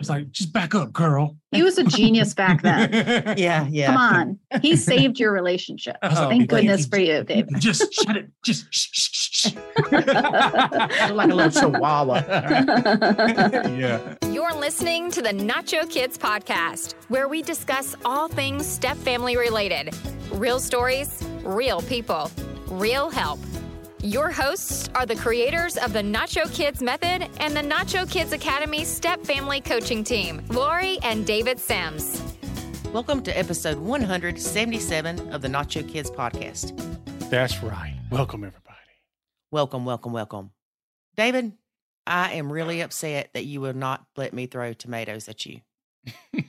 was like, just back up, girl. He was a genius back then. Yeah, yeah. Come on. He saved your relationship. Oh, like, Thank goodness you- for you, David. Just shut it. Just shh, shh, shh, shh. Like a little chihuahua. yeah. You're listening to the Nacho Kids podcast, where we discuss all things step family related real stories, real people, real help. Your hosts are the creators of the Nacho Kids Method and the Nacho Kids Academy Step Family Coaching Team, Lori and David Sims. Welcome to episode 177 of the Nacho Kids podcast. That's right. Welcome, everybody. Welcome, welcome, welcome. David, I am really upset that you will not let me throw tomatoes at you.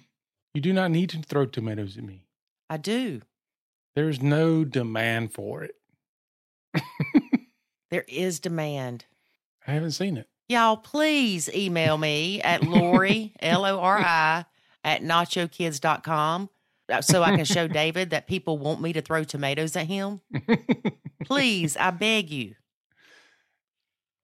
You do not need to throw tomatoes at me. I do. There's no demand for it. There is demand. I haven't seen it. Y'all, please email me at Lori, L O R I, at nachokids.com uh, so I can show David that people want me to throw tomatoes at him. Please, I beg you.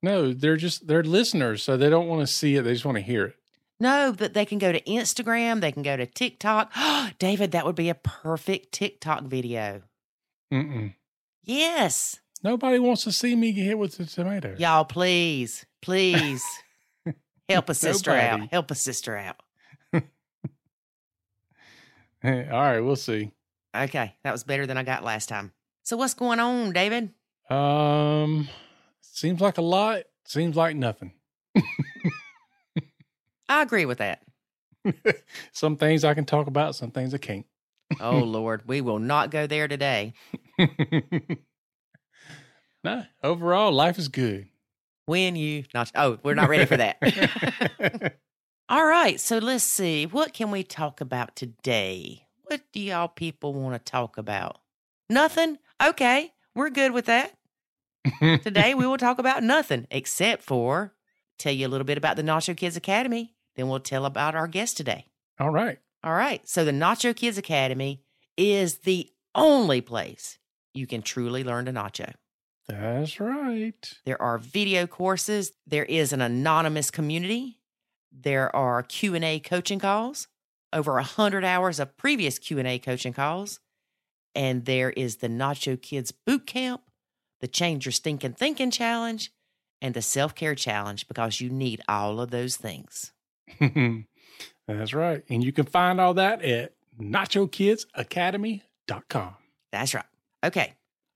No, they're just they're listeners, so they don't want to see it. They just want to hear it. No, but they can go to Instagram, they can go to TikTok. David, that would be a perfect TikTok video. Mm-mm. Yes. Nobody wants to see me get hit with the tomato. Y'all, please, please help a sister out. Help a sister out. All right, we'll see. Okay, that was better than I got last time. So, what's going on, David? Um, seems like a lot. Seems like nothing. I agree with that. some things I can talk about, some things I can't. Oh, Lord, we will not go there today. Nah, overall, life is good. When you not, oh, we're not ready for that. All right, so let's see. What can we talk about today? What do y'all people want to talk about? Nothing? Okay, we're good with that. Today we will talk about nothing except for tell you a little bit about the Nacho Kids Academy. Then we'll tell about our guest today. All right. All right. So the Nacho Kids Academy is the only place you can truly learn to nacho. That's right. There are video courses, there is an anonymous community, there are Q&A coaching calls, over a 100 hours of previous Q&A coaching calls, and there is the Nacho Kids Boot Camp, the Change Your Stinking Thinking Challenge, and the Self-Care Challenge because you need all of those things. That's right. And you can find all that at nachokidsacademy.com. That's right. Okay.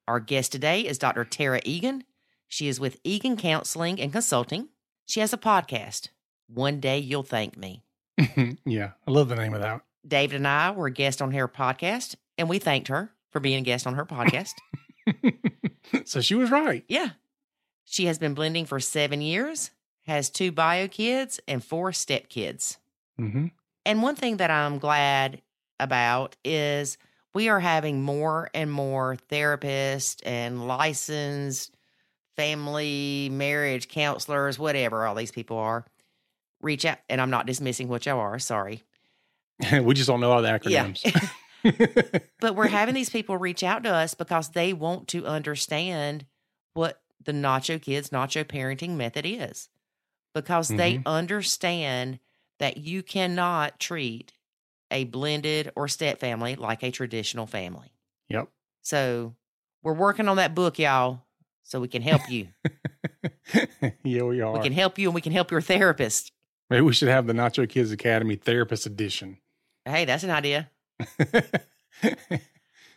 Our guest today is Dr. Tara Egan. She is with Egan Counseling and Consulting. She has a podcast. One day you'll thank me. yeah, I love the name of that. David and I were a guest on her podcast, and we thanked her for being a guest on her podcast. so she was right. yeah. She has been blending for seven years, has two bio kids and four step kids. hmm And one thing that I'm glad about is we are having more and more therapists and licensed family marriage counselors, whatever all these people are, reach out. And I'm not dismissing what y'all are, sorry. we just don't know all the acronyms. But we're having these people reach out to us because they want to understand what the Nacho Kids Nacho Parenting Method is. Because they mm-hmm. understand that you cannot treat a blended or step family like a traditional family. yep. So we're working on that book, y'all, so we can help you. yeah, we are. we can help you and we can help your therapist. Maybe we should have the Nacho Kids Academy Therapist Edition. Hey, that's an idea.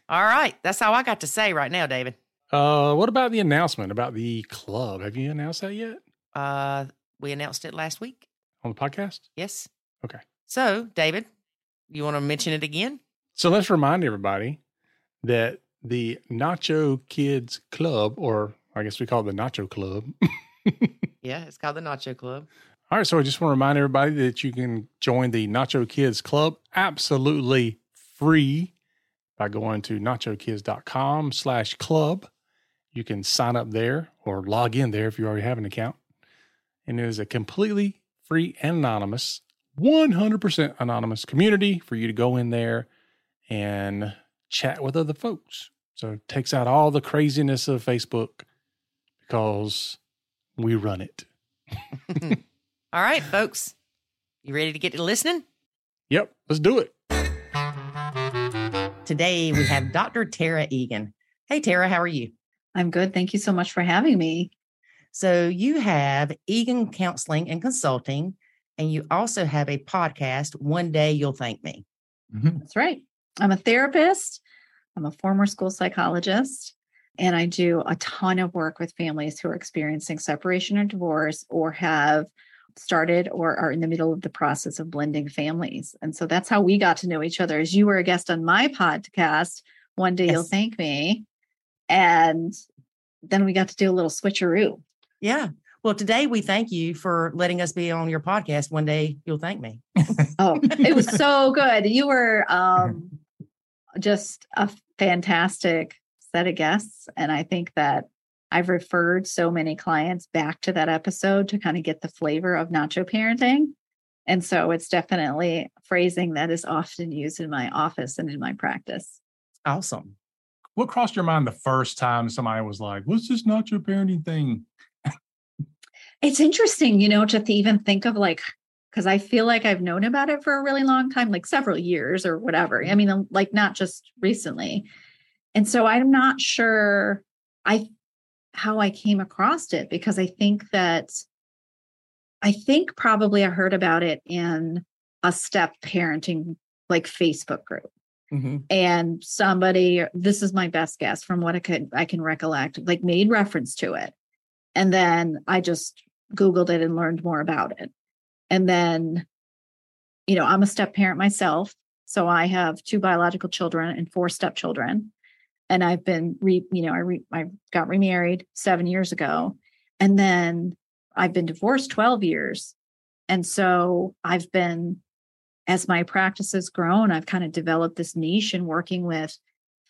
All right. That's all I got to say right now, David. uh, what about the announcement about the club? Have you announced that yet Uh, we announced it last week. on the podcast? Yes. Okay. So, David, you want to mention it again? So let's remind everybody that the Nacho Kids Club, or I guess we call it the Nacho Club. Yeah, it's called the Nacho Club. All right, so I just want to remind everybody that you can join the Nacho Kids Club absolutely free by going to nachokids.com slash club. You can sign up there or log in there if you already have an account. And it is a completely free and anonymous, 100% anonymous community for you to go in there and chat with other folks. So it takes out all the craziness of Facebook because we run it. All right, folks. You ready to get to listening? Yep, let's do it. Today we have Dr. Tara Egan. Hey, Tara, how are you? I'm good. Thank you so much for having me. So, you have Egan Counseling and Consulting, and you also have a podcast, One Day You'll Thank Me. Mm-hmm. That's right. I'm a therapist, I'm a former school psychologist, and I do a ton of work with families who are experiencing separation or divorce or have started or are in the middle of the process of blending families. And so that's how we got to know each other. As you were a guest on my podcast, one day you'll thank me. And then we got to do a little switcheroo. Yeah. Well, today we thank you for letting us be on your podcast. One day you'll thank me. Oh, it was so good. You were um, just a fantastic set of guests. And I think that I've referred so many clients back to that episode to kind of get the flavor of nacho parenting. And so it's definitely phrasing that is often used in my office and in my practice. Awesome. What crossed your mind the first time somebody was like, "What's this not your parenting thing?" It's interesting, you know, to even think of like, because I feel like I've known about it for a really long time, like several years or whatever. I mean, um, like not just recently. And so I'm not sure I how I came across it because I think that I think probably I heard about it in a step parenting like Facebook group hmm and somebody this is my best guess from what i could i can recollect like made reference to it and then i just googled it and learned more about it. And then you know i'm a step parent myself so i have two biological children and four stepchildren and i've been re you know i re, i got remarried 7 years ago and then i've been divorced 12 years and so i've been as my practice has grown, I've kind of developed this niche in working with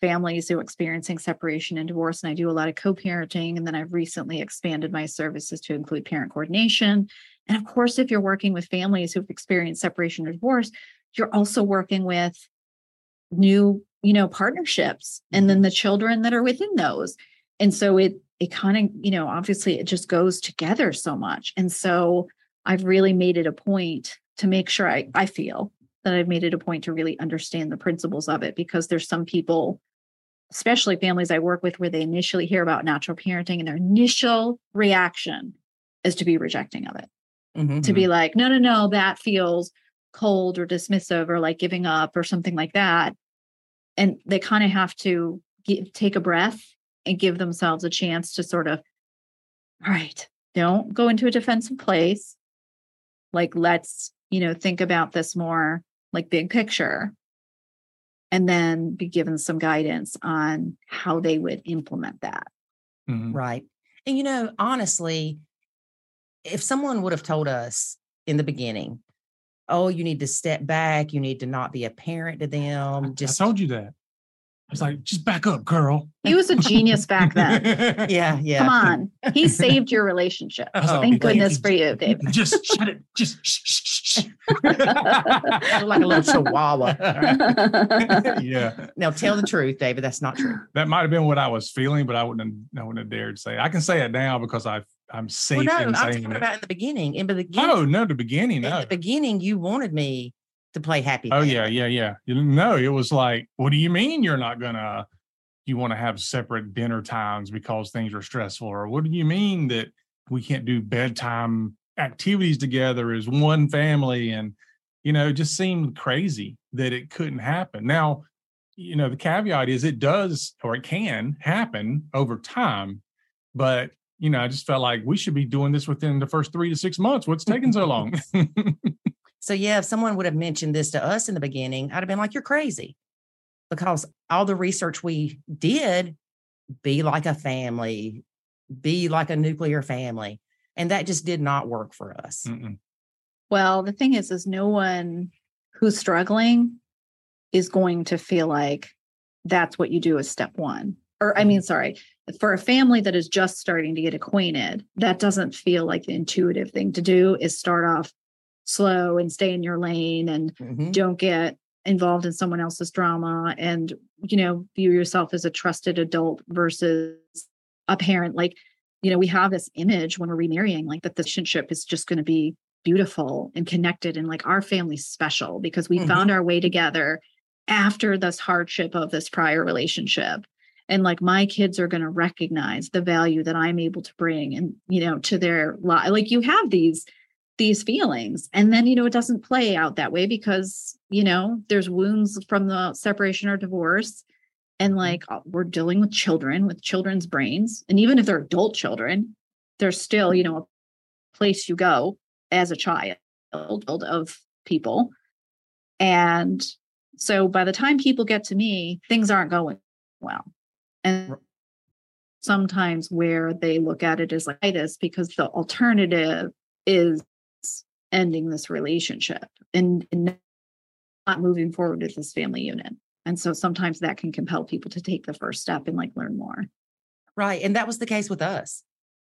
families who are experiencing separation and divorce. And I do a lot of co parenting. And then I've recently expanded my services to include parent coordination. And of course, if you're working with families who've experienced separation or divorce, you're also working with new, you know, partnerships and then mm-hmm. the children that are within those. And so it, it kind of, you know, obviously it just goes together so much. And so I've really made it a point to make sure I, I feel that I've made it a point to really understand the principles of it because there's some people, especially families I work with, where they initially hear about nacho parenting and their initial reaction is to be rejecting of it, hmm to be like, no, no, no, that feels cold or dismissive or like giving up or something like that. And they kind of have to give, take a breath and give themselves a chance to sort of, all right, don't go into a defensive place. Like, let's, you know, think about this more like big picture and then be given some guidance on how they would implement that. Mhm. Right. And you know, honestly, if someone would have told us in the beginning, oh, you need to step back, you need to not be a parent to them, just I told you that. I was like, "Just back up, girl." He was a genius back then. yeah, yeah. Come on. He saved your relationship. Oh, Thank thank goodness you. for you, Dave. Just shut it. Just shh, shh, shh, shh. Like a little chihuahua. yeah, Now tell the truth, David. That's not true. that might have been what I was feeling, but I wouldn't. Have, I wouldn't have dared say. It. I can say it now because I I'm safe Well, no, in I'm saying talking it. about in the beginning. In the beginning, Oh no, the beginning. in the beginning, you wanted me to play happy. Oh yeah, yeah, yeah. You No, it was like, what do you mean you're not gonna? You want to have separate dinner times because things are stressful, or what do you mean that we can't do bedtime activities together as one family? And you know, just seemed crazy that it couldn't happen. Now, you know, the caveat is it does or it can happen over time, but you know, I just felt like we should be doing this within the first three to six months. What's taking so long? So yeah, if someone would have mentioned this to us in the beginning, I'd have been like, "You're crazy," because all the research we did, be like a family, be like a nuclear family, and that just did not work for us. Mm-mm. Well, the thing is, is no one who's struggling is going to feel like that's what you do as step one. Or, I mean, sorry, for a family that is just starting to get acquainted, that doesn't feel like the intuitive thing to do is start off slow and stay in your lane and Mhm. don't get involved in someone else's drama and, you know, view yourself as a trusted adult versus a parent. Like, you know, we have this image when we're remarrying, like that the relationship is just going to be beautiful and connected and like our family's special because we Mhm. found our way together after this hardship of this prior relationship. And like my kids are going to recognize the value that i'm able to bring and you know to their life like you have these these feelings. And then you know it doesn't play out that way because you know there's wounds from the separation or divorce and like uh, we're dealing with children with children's brains and even if they're adult children there's still you know a place you go as a child of people. And so by the time people get to me things aren't going well. And sometimes where they look at it as like this because the alternative is ending this relationship and, and not moving forward with this family unit and so sometimes that can compel people to take the first step and like learn more Right. And that was the case with us.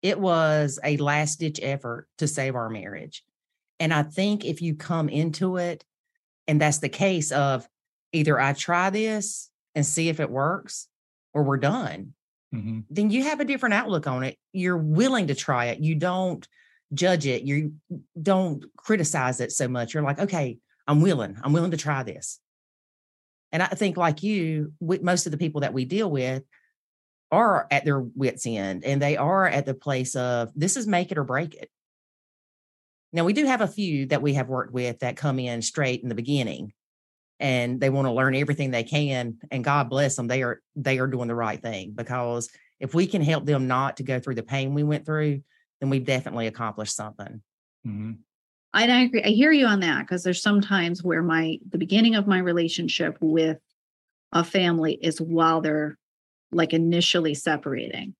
It was a last ditch effort to save our marriage. And I think if you come into it, and that's the case of either I try this and see if it works or we're done, Mhm. then you have a different outlook on it. You're willing to try it. You don't judge it. You don't criticize it so much. You're like, okay, I'm willing. I'm willing to try this. And I think, like you, with most of the people that we deal with are at their wits' end and they are at the place of this is make it or break it. Now, we do have a few that we have worked with that come in straight in the beginning and they want to learn everything they can and god bless them they are they are doing the right thing because if we can help them not to go through the pain we went through then we've definitely accomplished something Mhm. I agree. I hear you on that because there's sometimes where my the beginning of my relationship with a family is while they're like initially separating.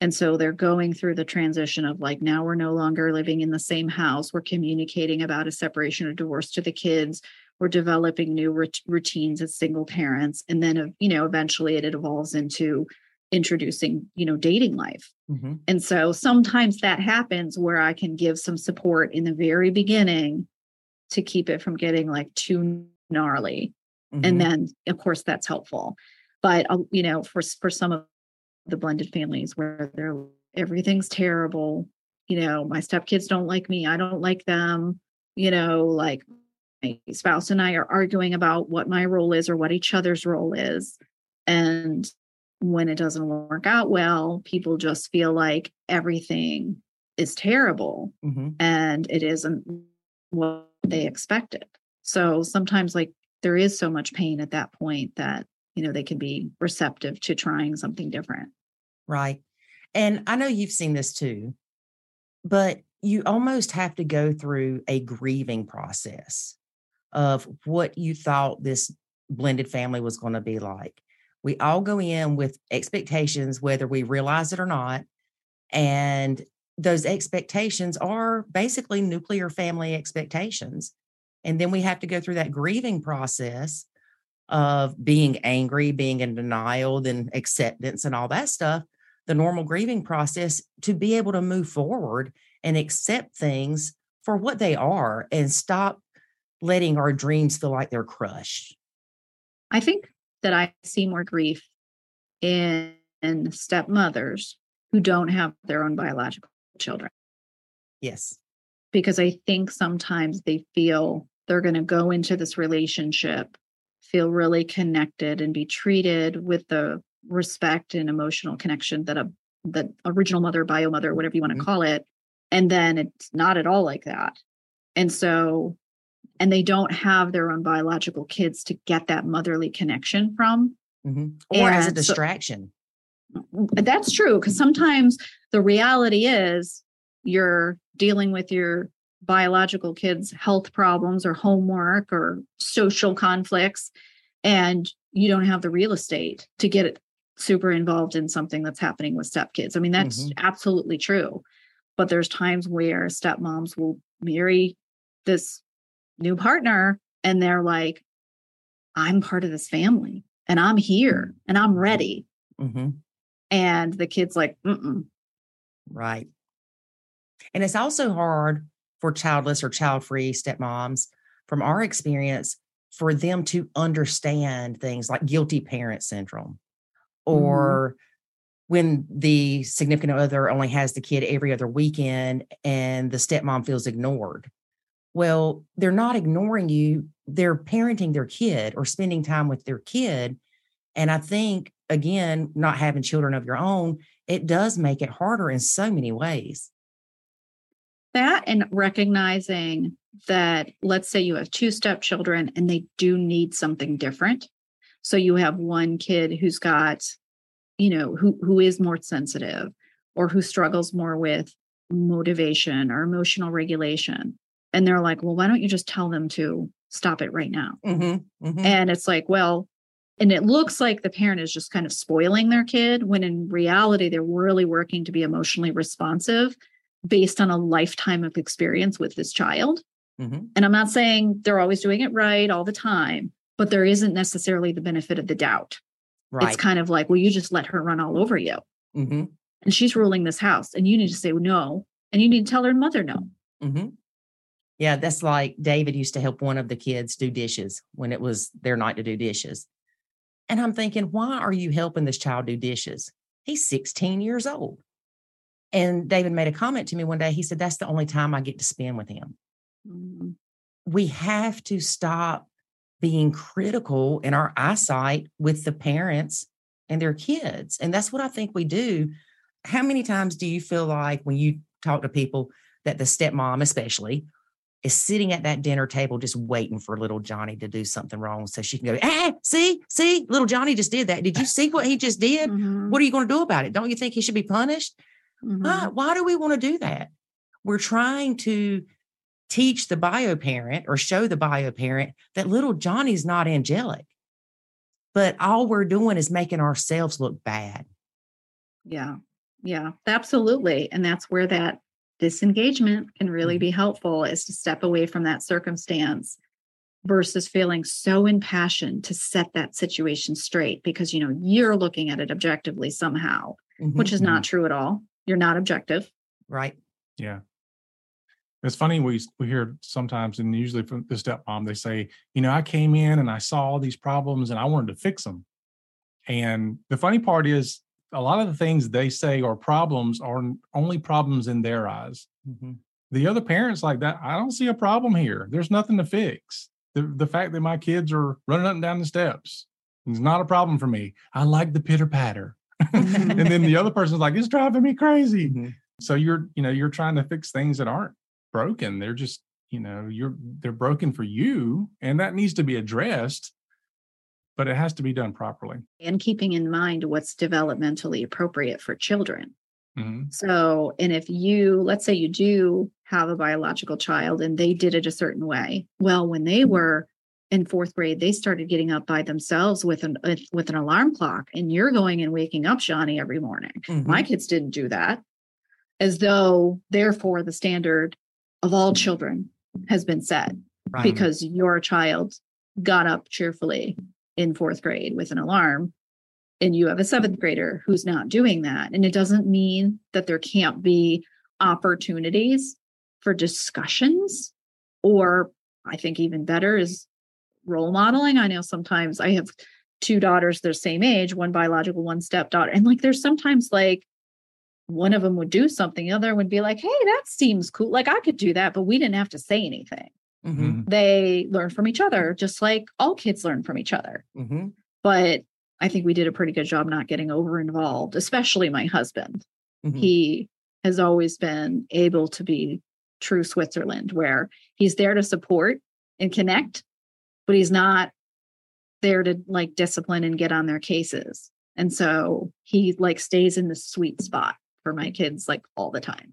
And so they're going through the transition of like now we're no longer living in the same house. We're communicating about a separation or divorce to the kids. We're developing new rut- routines as single parents. And then, you know, eventually it evolves into introducing, you know, dating life. Mhm. And so sometimes that happens where I can give some support in the very beginning to keep it from getting like too gnarly. Mhm. And then of course that's helpful. But uh, you know, for for some of the blended families where they're everything's terrible, you know, my stepkids don't like me, I don't like them, you know, like my spouse and I are arguing about what my role is or what each other's role is. And when it doesn't work out well, people just feel like everything is terrible Mhm. and it isn't what they expected. So sometimes, like, there is so much pain at that point that, you know, they can be receptive to trying something different. Right. And I know you've seen this too, but you almost have to go through a grieving process of what you thought this blended family was going to be like. We all go in with expectations, whether we realize it or not. And those expectations are basically nuclear family expectations. And then we have to go through that grieving process of being angry, being in denial, then acceptance and all that stuff, the normal grieving process to be able to move forward and accept things for what they are and stop letting our dreams feel like they're crushed. I think that I see more grief in, in stepmothers who don't have their own biological children Yes. because I think sometimes they feel they're going to go into this relationship, feel really connected, and be treated with the respect and emotional connection that a the original mother, bio mother, whatever you want to Mhm. call it, and then it's not at all like that. And so, and they don't have their own biological kids to get that motherly connection from. Mhm. Or as a And so- distraction. That's true because sometimes the reality is you're dealing with your biological kids' health problems or homework or social conflicts, and you don't have the real estate to get it super involved in something that's happening with stepkids. I mean, that's Mhm. absolutely true. But there's times where stepmoms will marry this new partner and they're like, I'm part of this family and I'm here and I'm ready hmm and the kid's like Mm-mm. Right. And it's also hard for childless or child free stepmoms, from our experience, for them to understand things like guilty parent syndrome or when the significant other only has the kid every other weekend and the stepmom feels ignored. Well, they're not ignoring you. They're parenting their kid or spending time with their kid. And I think, again, not having children of your own, it does make it harder in so many ways. That and recognizing that, let's say you have two stepchildren and they do need something different. So you have one kid who's got, you know, who who is more sensitive or who struggles more with motivation or emotional regulation. And they're like, well, why don't you just tell them to stop it right now? Mm-hmm, mm-hmm. And it's like, well, and it looks like the parent is just kind of spoiling their kid when in reality, they're really working to be emotionally responsive based on a lifetime of experience with this child. Mm-hmm. And I'm not saying they're always doing it right all the time, but there isn't necessarily the benefit of the doubt. right. It's kind of like, well, you just let her run all over you. mm-hmm. And she's ruling this house. And you need to say no. And you need to tell her mother no. Mm-hmm. Yeah, that's like David used to help one of the kids do dishes when it was their night to do dishes. And I'm thinking, why are you helping this child do dishes? He's 16 years old. And David made a comment to me one day. He said, That's the only time I get to spend with him. Mm, We have to stop being critical in our eyesight with the parents and their kids. And that's what I think we do. How many times do you feel like when you talk to people that the stepmom, especially, is sitting at that dinner table just waiting for little Johnny to do something wrong so she can go, ah, see, see, little Johnny just did that. Did you see what he just did? mhm, What are you going to do about it? Don't you think he should be punished? mhm. Why, why do we want to do that? We're trying to teach the bio parent or show the bio parent that little Johnny's not angelic. But all we're doing is making ourselves look bad. Yeah. Yeah, absolutely. And that's where that disengagement can really Mhm. be helpful is to step away from that circumstance versus feeling so impassioned to set that situation straight because you know you're looking at it objectively somehow, Mhm. which is not true at all. You're not objective. right. Yeah. It's funny we we hear sometimes, and usually from the stepmom, they say, you know, I came in and I saw all these problems and I wanted to fix them. And the funny part is, a lot of the things they say are problems are only problems in their eyes. Mhm. The other parents like that, I don't see a problem here. There's nothing to fix. The the fact that my kids are running up and down the steps is not a problem for me. I like the pitter patter. and then the other person's like, it's driving me crazy Mhm. so you're you know you're trying to fix things that aren't broken they're just you know you're they're broken for you and that needs to be addressed but it has to be done properly and keeping in mind what's developmentally appropriate for children. Mhm. So, and if you, let's say you do have a biological child and they did it a certain way, well, when they were in fourth grade, they started getting up by themselves with an with- with an alarm clock, and you're going and waking up Johnny every morning. Mhm. My kids didn't do that, as though therefore the standard of all children has been set Right. because your child got up cheerfully in fourth grade with an alarm and you have a seventh grader who's not doing that. And it doesn't mean that there can't be opportunities for discussions or i think even better is role modeling. I know sometimes i have two daughters they're same age one biological one stepdaughter and like there's sometimes like one of them would do something the other would be like hey that seems cool. Like i could do that but we didn't have to say anything Mhm. they learn from each other, just like all kids learn from each other. Mhm. But I think we did a pretty good job not getting over involved, especially my husband. Mhm. He has always been able to be true Switzerland, where he's there to support and connect, but he's not there to like discipline and get on their cases. And so he like stays in the sweet spot for my kids like all the time.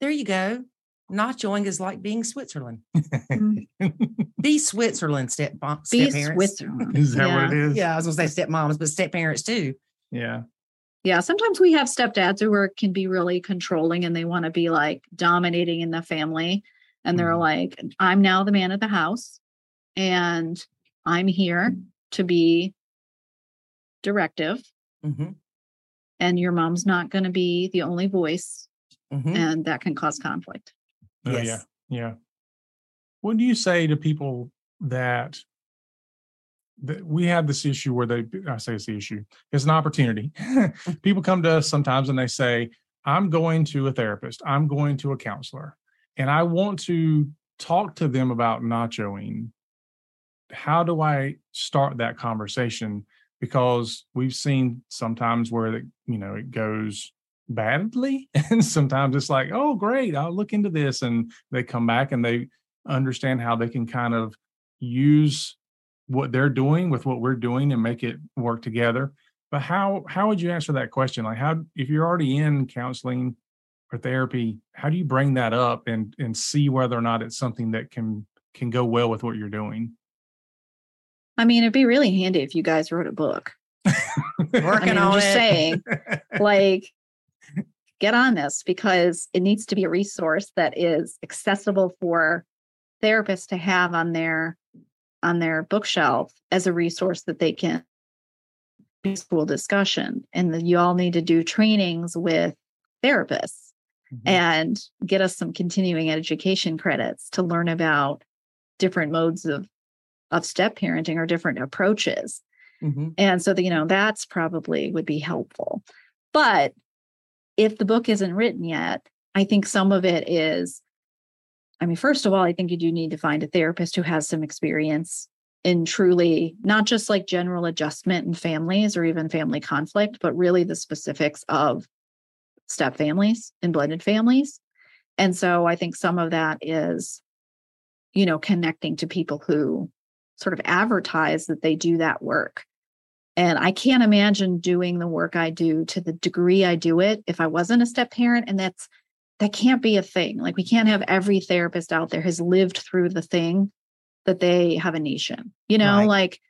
There you go. Nachoing is like being Switzerland. Mm. Be Switzerland, step Be step parents. Switzerland. is that Yeah. what it is Yeah, I was gonna say stepmoms, but step parents too. yeah Yeah, sometimes we have stepdads who are can be really controlling and they want to be like dominating in the family. And they're Mhm. like, I'm now the man of the house and I'm here to be directive. Mhm. And your mom's not going to be the only voice. Mhm. And that can cause conflict. Oh, yeah. Yes. yeah. What do you say to people that that we have this issue where they i say it's the issue it's an opportunity. People come to us sometimes and they say i'm going to a therapist. I'm going to a counselor. And i want to talk to them about nachoing, how do I start that conversation? Because we've seen sometimes where it, you know, it goes badly. And sometimes it's like, oh, great, I'll look into this. And they come back and they understand how they can kind of use what they're doing with what we're doing and make it work together. But how how would you answer that question? Like how if you're already in counseling or therapy, how do you bring that up and and see whether or not it's something that can can go well with what you're doing? I mean, it'd be really handy if you guys wrote a book. Working I mean, I'm on just it. saying, like, get on this because it needs to be a resource that is accessible for therapists to have on their on their bookshelf as a resource that they can do school discussion and that you all need to do trainings with therapists Mhm. and get us some continuing education credits to learn about different modes of of step parenting or different approaches Mhm. and so, the, you know, that's probably would be helpful. But if the book isn't written yet, I think some of it is, I mean, first of all, I think you do need to find a therapist who has some experience in truly not just like general adjustment in families or even family conflict, but really the specifics of step families and blended families. And so I think some of that is, you know, connecting to people who sort of advertise that they do that work. And I can't imagine doing the work I do to the degree I do it if I wasn't a step parent. And that's that can't be a thing. Like we can't have every therapist out there has lived through the thing that they have a niche in. You know, Right. like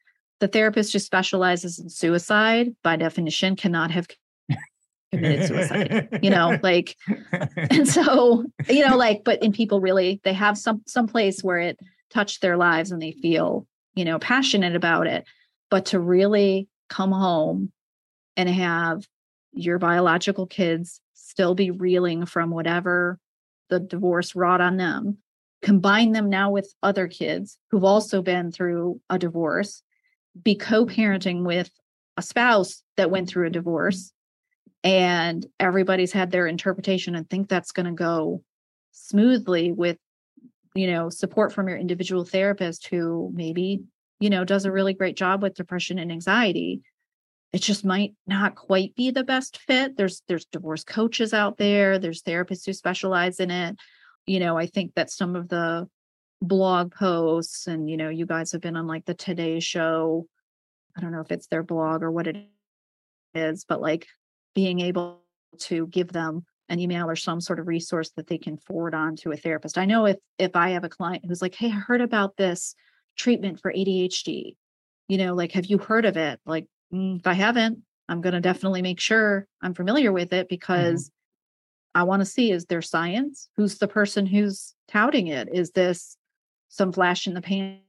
the therapist who specializes in suicide by definition cannot have committed suicide. You know, like and so you know like but in people really they have some some place where it touched their lives and they feel you know passionate about it but to really come home and have your biological kids still be reeling from whatever the divorce wrought on them combine them now with other kids who've also been through a divorce be co-parenting with a spouse that went through a divorce and everybody's had their interpretation and think that's going to go smoothly with you know support from your individual therapist who maybe you know does a really great job with depression and anxiety it just might not quite be the best fit. There's there's divorce coaches out there there's therapists who specialize in it. You know i think that some of the blog posts and you know you guys have been on like the today show. I don't know if it's their blog or what it is but like being able to give them an email or some sort of resource that they can forward on to a therapist. I know if if I have a client who's like, "Hey, I heard about this treatment for ADHD." You know, like have you heard of it? Like, "Mm, if I haven't, I'm going to definitely make sure I'm familiar with it because I want to see is there science? Who's the person who's touting it? Is this some flash in the pan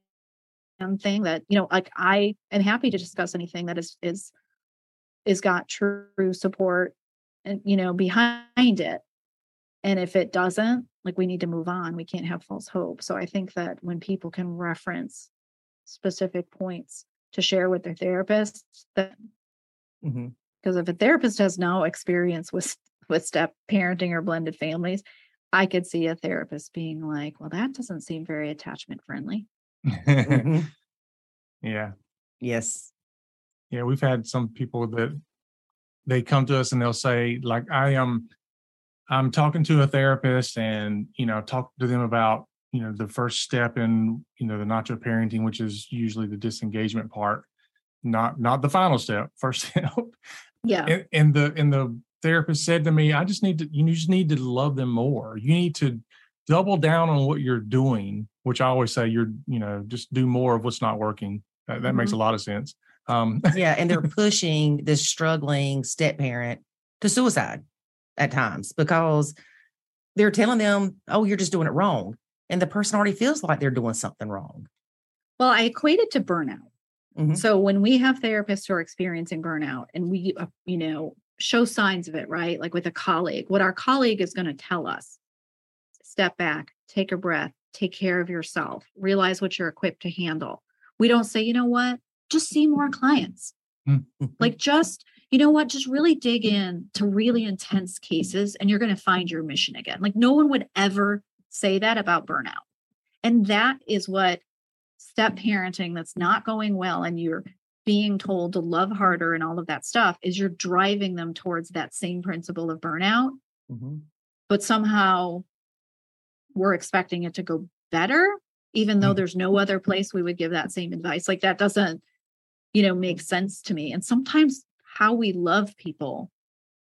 thing that, you know, like I am happy to discuss anything that is is is got true support and you know behind it and if it doesn't like we need to move on we can't have false hope so i think that when people can reference specific points to share with their therapists that Mhm. because if a therapist has no experience with with step parenting or blended families i could see a therapist being like well that doesn't seem very attachment friendly Mhm. yeah. Yes. Yeah, we've had some people that they come to us and they'll say, like, I am I'm talking to a therapist and, you know, talk to them about, you know, the first step in, you know, the nacho parenting, which is usually the disengagement part, not not the final step, first step. yeah And, and the and the therapist said to me, I just need to you just need to love them more. You need to double down on what you're doing, which I always say you're, you know, just do more of what's not working. That, that makes a lot of sense. Um Yeah. And they're pushing this struggling step parent to suicide at times because they're telling them, oh, you're just doing it wrong. And the person already feels like they're doing something wrong. well i equate it to burnout Mhm. So when we have therapists who are experiencing burnout and we, uh, you know, show signs of it, right? Like with a colleague, what our colleague is going to tell us step back, take a breath, take care of yourself, realize what you're equipped to handle. We don't say, you know what, just see more clients. Like just, you know what, just really dig in to really intense cases and you're going to find your mission again. Like no one would ever say that about burnout. And that is what step parenting that's not going well and you're being told to love harder and all of that stuff is you're driving them towards that same principle of burnout Mhm. but somehow we're expecting it to go better even though Mm. there's no other place we would give that same advice like that doesn't you know make sense to me and sometimes how we love people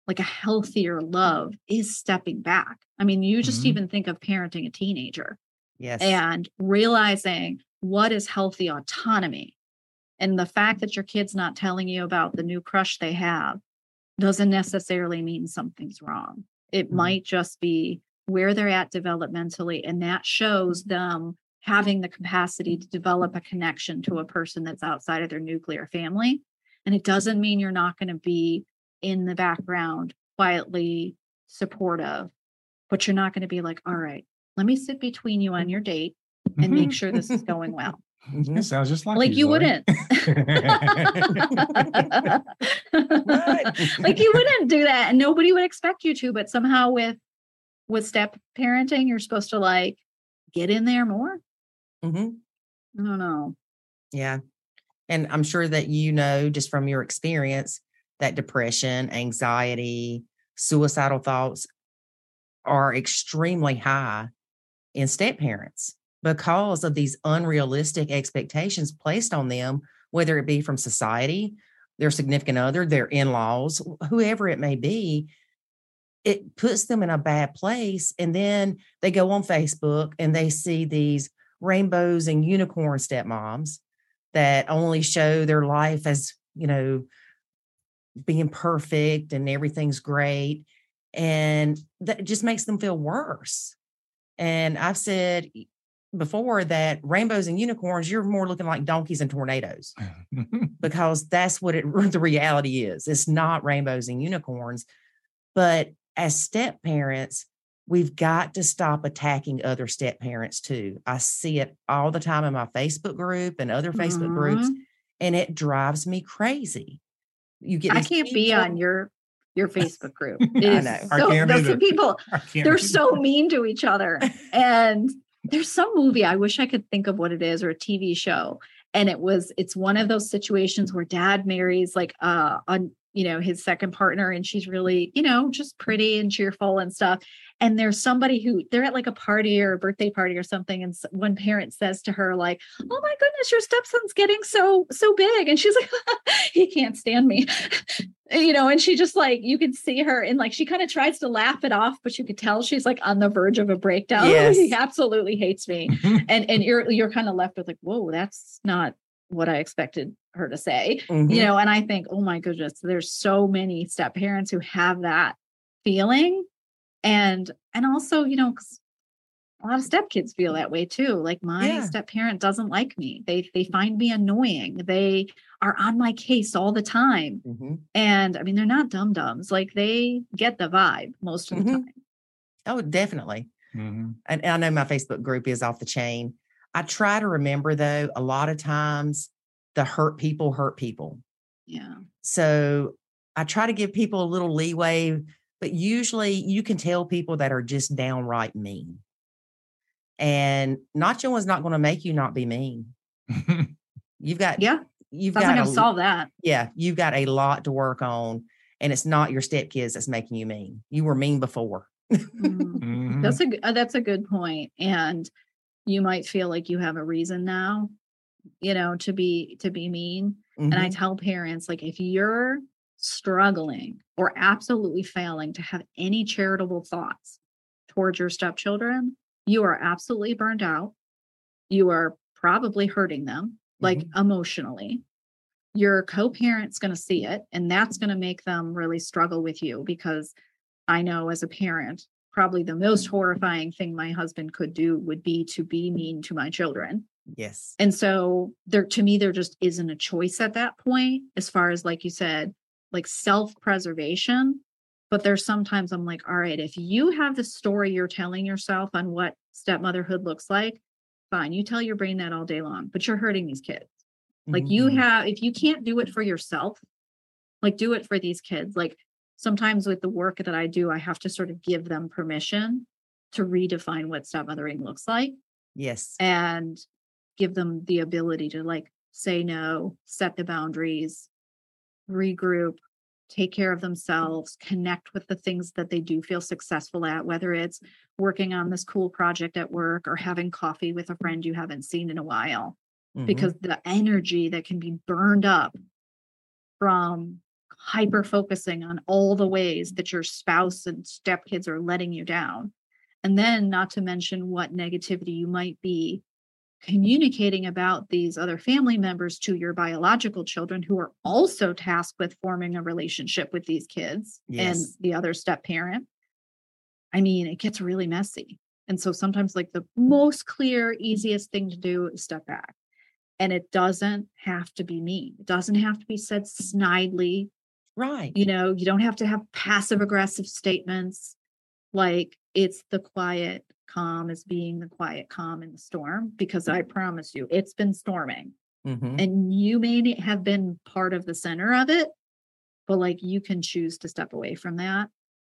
like a healthier love is stepping back i mean you just Mhm. even think of parenting a teenager Yes. and realizing what is healthy autonomy and the fact that your kid's not telling you about the new crush they have doesn't necessarily mean something's wrong it Mhm. might just be where they're at developmentally and that shows them having the capacity to develop a connection to a person that's outside of their nuclear family and it doesn't mean you're not going to be in the background quietly supportive but you're not going to be like all right let me sit between you on your date and make sure this is going well. Mhm. It sounds just like like you wouldn't. Like you wouldn't do that and nobody would expect you to but somehow with with step parenting you're supposed to like get in there more. Mm-hmm. i don't know. Yeah. And I'm sure that you know just from your experience that depression, anxiety, suicidal thoughts are extremely high in step parents because of these unrealistic expectations placed on them, whether it be from society, their significant other, their in laws, whoever it may be. It puts them in a bad place. And then they go on Facebook and they see these rainbows and unicorn stepmoms that only show their life as, you know, being perfect and everything's great. And that just makes them feel worse. And I've said before that rainbows and unicorns, you're more looking like donkeys and tornadoes because that's what it the reality is. It's not rainbows and unicorns. But as step parents, we've got to stop attacking other step parents too. I see it all the time in my Facebook group and other Facebook groups, Mhm. and it drives me crazy. You get i can't be on your your facebook group It I is know. I so- can't those people I they're so it. mean to each other and there's some movie i wish i could think of what it is or a tv show and it was it's one of those situations where dad marries like uh on you know his second partner and she's really you know just pretty and cheerful and stuff. And there's somebody who they're at like a party or a birthday party or something and one parent says to her like oh my goodness your stepson's getting so so big. And she's like he can't stand me. You know and she just like you can see her and like she kind of tries to laugh it off but you could tell she's like on the verge of a breakdown. Yes. he absolutely hates me. And and you're you're kind of left with like whoa that's not what i expected her to say Mhm. you know and i think oh my goodness there's so many step parents who have that feeling and and also you know, a lot of step kids feel that way too like my Yeah. step parent doesn't like me they they find me annoying they are on my case all the time Mhm. and i mean they're not dum dums like they get the vibe most of the Mhm. time Oh, definitely. Mhm. and I know my Facebook group is off the chain. I try to remember though, a lot of times the hurt people hurt people. yeah So I try to give people a little leeway, but usually you can tell people that are just downright mean. And Nacho is not going to make you not be mean. You've got, yeah you've that's not got, gonna solve that yeah, you've got a lot to work on. And it's not your stepkids that's making you mean. You were mean before. Mm. Mhm. That's a g- uh, that's a good point, and you might feel like you have a reason now, you know, to be to be mean. And I Mhm. tell parents like if you're struggling or absolutely failing to have any charitable thoughts towards your stepchildren, you are absolutely burned out. You are probably hurting them, like emotionally. Your co-parent's going to see it, and that's going to make them really struggle with you because I know as a parent, probably the most horrifying thing my husband could do would be to be mean to my children. yes. And so there to me there just isn't a choice at that point as far as like you said, like self-preservation. But there's sometimes I'm like, all right, if you have the story you're telling yourself on what stepmotherhood looks like, fine, you tell your brain that all day long, but you're hurting these kids. Like you Mhm. have, if you can't do it for yourself, like do it for these kids. Like sometimes with the work that I do, I have to sort of give them permission to redefine what stepmothering looks like. Yes. and give them the ability to like say no, set the boundaries, regroup, take care of themselves, connect with the things that they do feel successful at, whether it's working on this cool project at work or having coffee with a friend you haven't seen in a while. Mhm. Because the energy that can be burned up from hyper focusing on all the ways that your spouse and stepkids are letting you down. And then, not to mention what negativity you might be communicating about these other family members to your biological children who are also tasked with forming a relationship with these kids and the other step parent. I mean, it gets really messy. And so sometimes, like, the most clear, easiest thing to do is step back. And it doesn't have to be mean, it doesn't have to be said snidely. Right. You know, you don't have to have passive aggressive statements. Like, it's the quiet calm as being the quiet calm in the storm, because I promise you, it's been storming Mhm. and you may have been part of the center of it but like you can choose to step away from that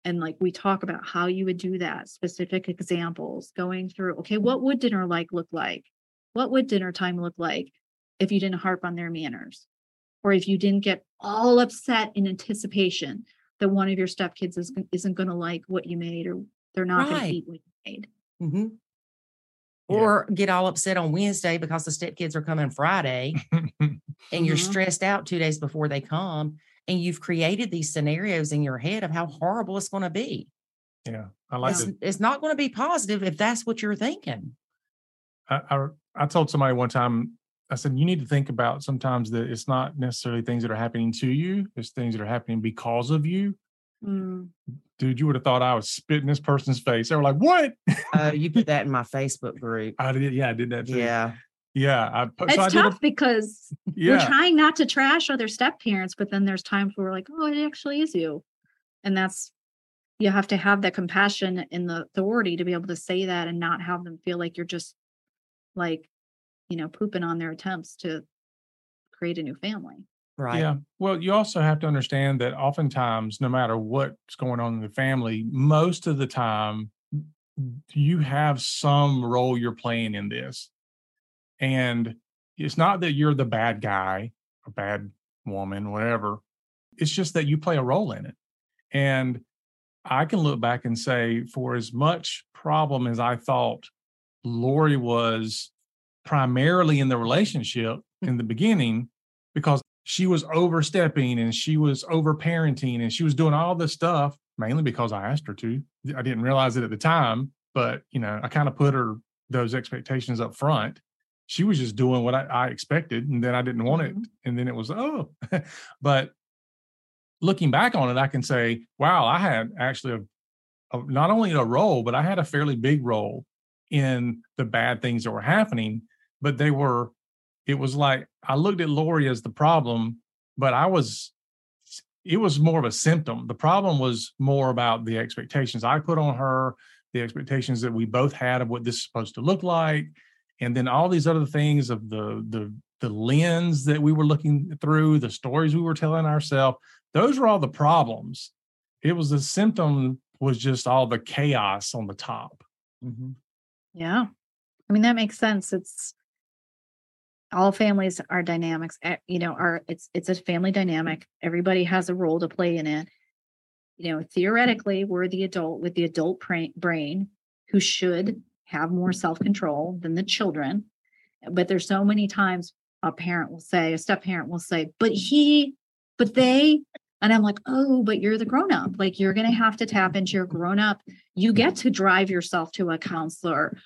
and like we talk about how you would do that specific examples going through okay what would dinner like look like what would dinner time look like if you didn't harp on their manners or if you didn't get all upset in anticipation that one of your stepkids is, isn't going to like what you made or they're not going to eat what you made Mhm. Yeah. Or get all upset on Wednesday because the stepkids are coming Friday and you're Mhm. stressed out two days before they come. And you've created these scenarios in your head of how horrible it's going to be. yeah. I like It's, to it's not going to be positive if that's what you're thinking. I, I I told somebody one time, I said, you need to think about sometimes that it's not necessarily things that are happening to you, it's things that are happening because of you. Mm. Dude, you would have thought I was spitting this person's face. They were like, What? Uh, you put that in my Facebook group. I did, yeah, I did that too. Yeah. Yeah. I put it's so I did tough a, because we're trying not to trash other step parents, but then there's times where we're like, oh, it actually is you. And that's you have to have that compassion and the authority to be able to say that and not have them feel like you're just like, you know, pooping on their attempts to create a new family. Right. Yeah. Well, you also have to understand that oftentimes, no matter what's going on in the family, most of the time you have some role you're playing in this. And it's not that you're the bad guy or bad woman, whatever. It's just that you play a role in it. And I can look back and say, for as much problem as I thought Lori was primarily in the relationship in the beginning, because she was overstepping and she was over parenting and she was doing all this stuff mainly because I asked her to. I didn't realize it at the time, but you know, I kind of put her those expectations up front. She was just doing what I, I expected, and then I didn't want it, Mhm. and then it was oh. but looking back on it, I can say, wow, I had actually a, a not only a role, but I had a fairly big role in the bad things that were happening. But they were it was like I looked at Lori as the problem, but I was it was more of a symptom. The problem was more about the expectations I put on her, the expectations that we both had of what this is supposed to look like, and then all these other things of the the the lens that we were looking through, the stories we were telling ourselves. Those were all the problems. It was the symptom was just all the chaos on the top. Mhm. Yeah. I mean, that makes sense. It's all families are dynamics, eh, you know, are it's it's a family dynamic. Everybody has a role to play in it. You know, theoretically, we're the adult with the adult brain who should have more self-control than the children. But there's so many times a parent will say, a step parent will say, but he, but they, and I'm like, oh, but you're the grown up. Like you're going to have to tap into your grown up. You get to drive yourself to a counselor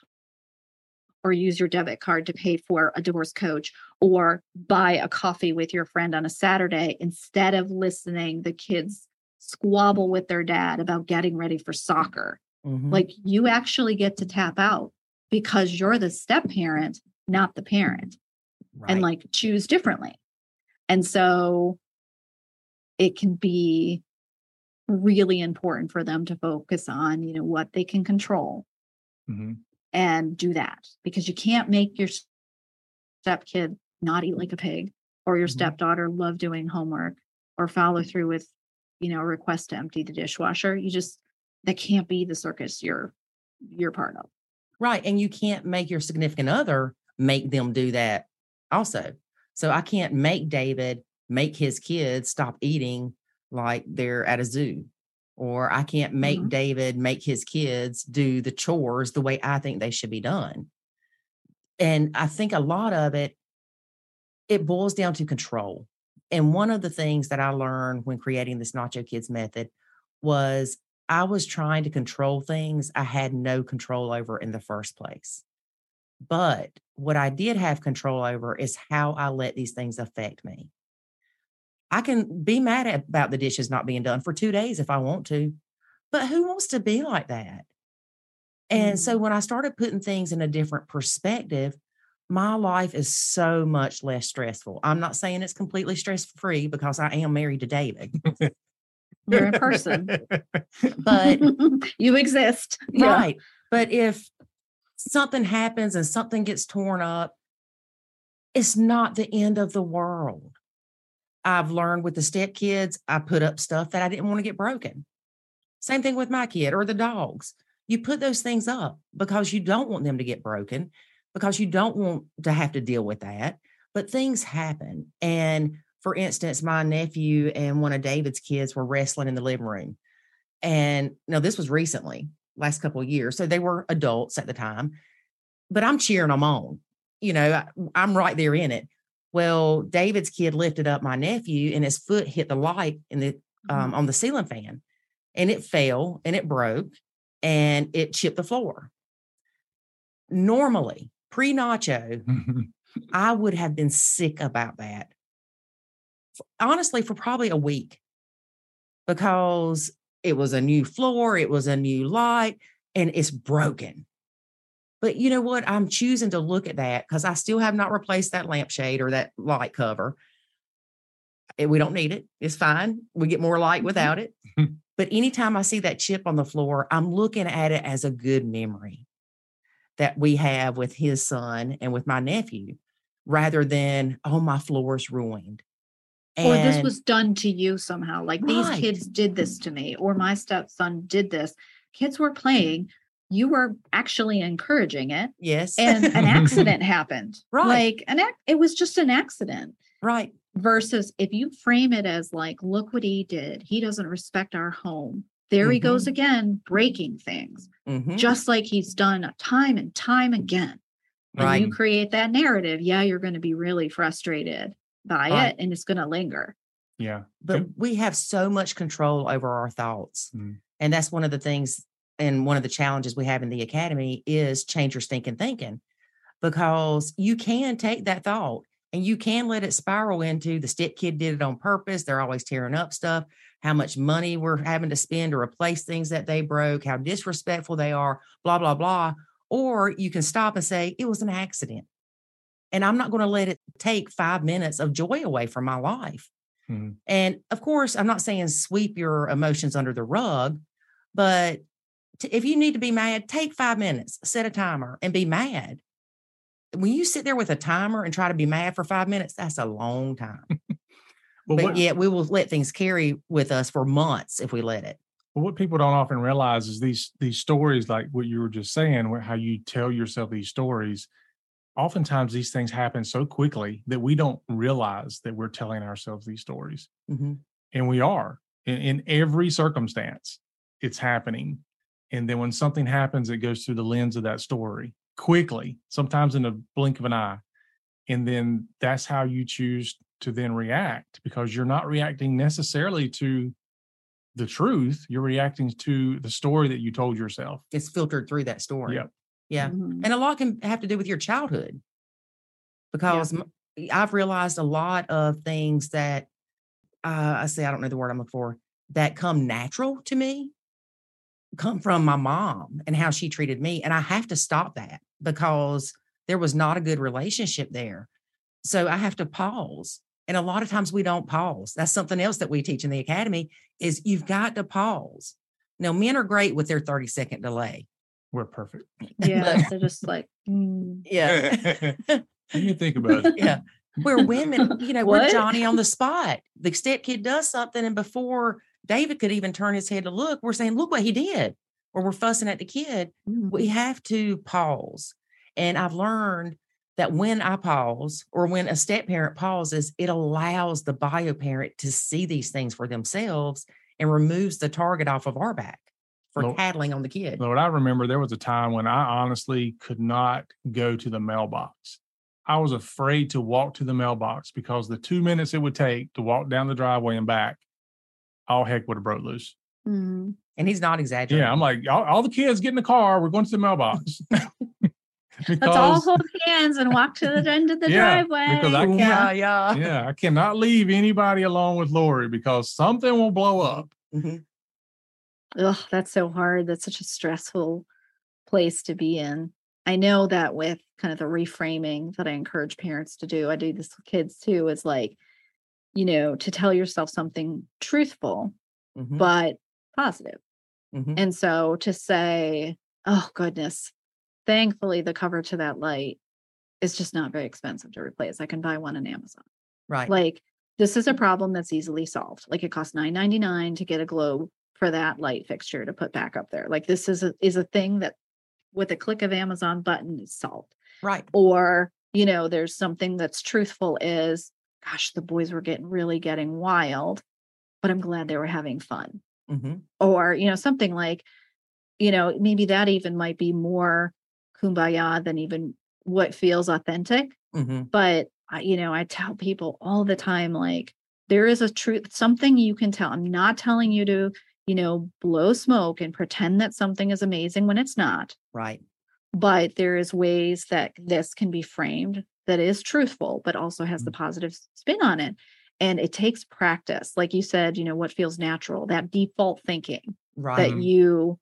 or use your debit card to pay for a divorce coach or buy a coffee with your friend on a Saturday instead of listening the kids squabble with their dad about getting ready for soccer. Mhm. Like you actually get to tap out because you're the step parent, not the parent and like choose differently. And so it can be really important for them to focus on, you know, what they can control Mhm. And do that because you can't make your stepkid not eat like a pig or your Mhm. stepdaughter love doing homework or follow through with, you know, a request to empty the dishwasher. You just that can't be the circus you're you're part of. Right. And you can't make your significant other make them do that also. So I can't make David make his kids stop eating like they're at a zoo. Or I can't make Mhm. David make his kids do the chores the way I think they should be done. And I think a lot of it, it boils down to control. And one of the things that I learned when creating this Nacho Kids method was I was trying to control things I had no control over in the first place. But what I did have control over is how I let these things affect me. I can be mad about the dishes not being done for two days if I want to, but who wants to be like that? And so mm-hmm. when I started putting things in a different perspective, my life is so much less stressful. I'm not saying it's completely stress free because I am married to David, You're a person. but you exist. Yeah. Right. But if something happens and something gets torn up, it's not the end of the world. I've learned with the step kids, I put up stuff that I didn't want to get broken. Same thing with my kid or the dogs. You put those things up because you don't want them to get broken, because you don't want to have to deal with that. But things happen. And for instance, my nephew and one of David's kids were wrestling in the living room. And now this was recently, last couple of years. So they were adults at the time, but I'm cheering them on. You know, I, I'm right there in it. Well, David's kid lifted up my nephew and his foot hit the light in the um, on the ceiling fan and it fell and it broke and it chipped the floor. Normally, pre nacho, I would have been sick about that. Honestly, for probably a week because it was a new floor, it was a new light, and it's broken. But you know what? I'm choosing to look at that because I still have not replaced that lampshade or that light cover. Eh, We don't need it. It's fine. We get more light without it. but anytime I see that chip on the floor, I'm looking at it as a good memory that we have with his son and with my nephew rather than, oh, my floor's ruined. or this was done to you somehow. Like these kids did this to me, or my stepson did this. Kids were playing. You were actually encouraging it, yes. and an accident happened. Right. Like an ac- it was just an accident. right. Versus if you frame it as like, look what he did. He doesn't respect our home. There he goes again, breaking things, Mhm. just like he's done time and time again. And Right. you create that narrative. Yeah, you're going to be really frustrated by Right. it, and it's going to linger. yeah. but we have so much control over our thoughts Mm. and that's one of the things and one of the challenges we have in the academy is change your stinking thinking because you can take that thought and you can let it spiral into the step kid did it on purpose they're always tearing up stuff how much money we're having to spend to replace things that they broke how disrespectful they are blah blah blah or you can stop and say it was an accident and i'm not going to let it take five minutes of joy away from my life Mhm. and of course, I'm not saying sweep your emotions under the rug, but if you need to be mad, take five minutes, set a timer, and be mad. When you sit there with a timer and try to be mad for five minutes, that's a long time. Well, but what, yet we will let things carry with us for months if we let it. well, what people don't often realize is these these stories, like what you were just saying, where how you tell yourself these stories. Oftentimes, these things happen so quickly that we don't realize that we're telling ourselves these stories. Mhm. and we are in, in every circumstance it's happening and then when something happens it goes through the lens of that story quickly sometimes in a blink of an eye and then that's how you choose to then react because you're not reacting necessarily to the truth you're reacting to the story that you told yourself It's filtered through that story. Yep. Yeah. Mhm. And a lot can have to do with your childhood because I've realized a lot of things that uh, I say, I don't know the word I'm looking for, that come natural to me come from my mom and how she treated me. And I have to stop that because there was not a good relationship there. So I have to pause. And a lot of times we don't pause. That's something else that we teach in the academy is you've got to pause. Now, men are great with their 30 second delay. we're perfect Yeah, they're just like, mm, Yeah. you think about it yeah. Where women, you know, we're Johnny on the spot. The step kid does something, and before David could even turn his head to look, we're saying, "Look what he did! or we're fussing at the kid, Mhm. we have to pause. And I've learned that when I pause or when a step parent pauses, it allows the bio parent to see these things for themselves and removes the target off of our back for Well- tattling on the kid. Lord, I remember there was a time when I honestly could not go to the mailbox. I was afraid to walk to the mailbox because the two minutes it would take to walk down the driveway and back, all heck would have broke loose. Mhm. And he's not exaggerating. Yeah, I'm like, all, all the kids get in the car. We're going to the mailbox. Let's all hold hands and walk to the end of the Yeah, driveway. because I can't- yeah, yeah. yeah, I cannot leave anybody alone with Lori because something will blow up. Mhm. Ugh, that's so hard. That's such a stressful place to be in. I know that with kind of the reframing that I encourage parents to do, I do this with kids too, is like, you know, to tell yourself something truthful, Mhm. but positive. Mhm. And so to say, oh goodness, thankfully the cover to that light is just not very expensive to replace. I can buy one on Amazon. Right. Like this is a problem that's easily solved. Like it costs nine ninety nine to get a globe for that light fixture to put back up there. Like this is a is a thing that with a click of Amazon button is solved. right. Or, you know, there's something that's truthful is gosh, the boys were getting really getting wild, but I'm glad they were having fun. hmm Or, you know, something like, you know, maybe that even might be more kumbaya than even what feels authentic hmm but I, you know i tell people all the time like there is a truth something you can tell i'm not telling you to you know blow smoke and pretend that something is amazing when it's not Right. but there is ways that this can be framed that is truthful but also has the positive spin on it and it takes practice like you said you know what feels natural that default thinking Right. that you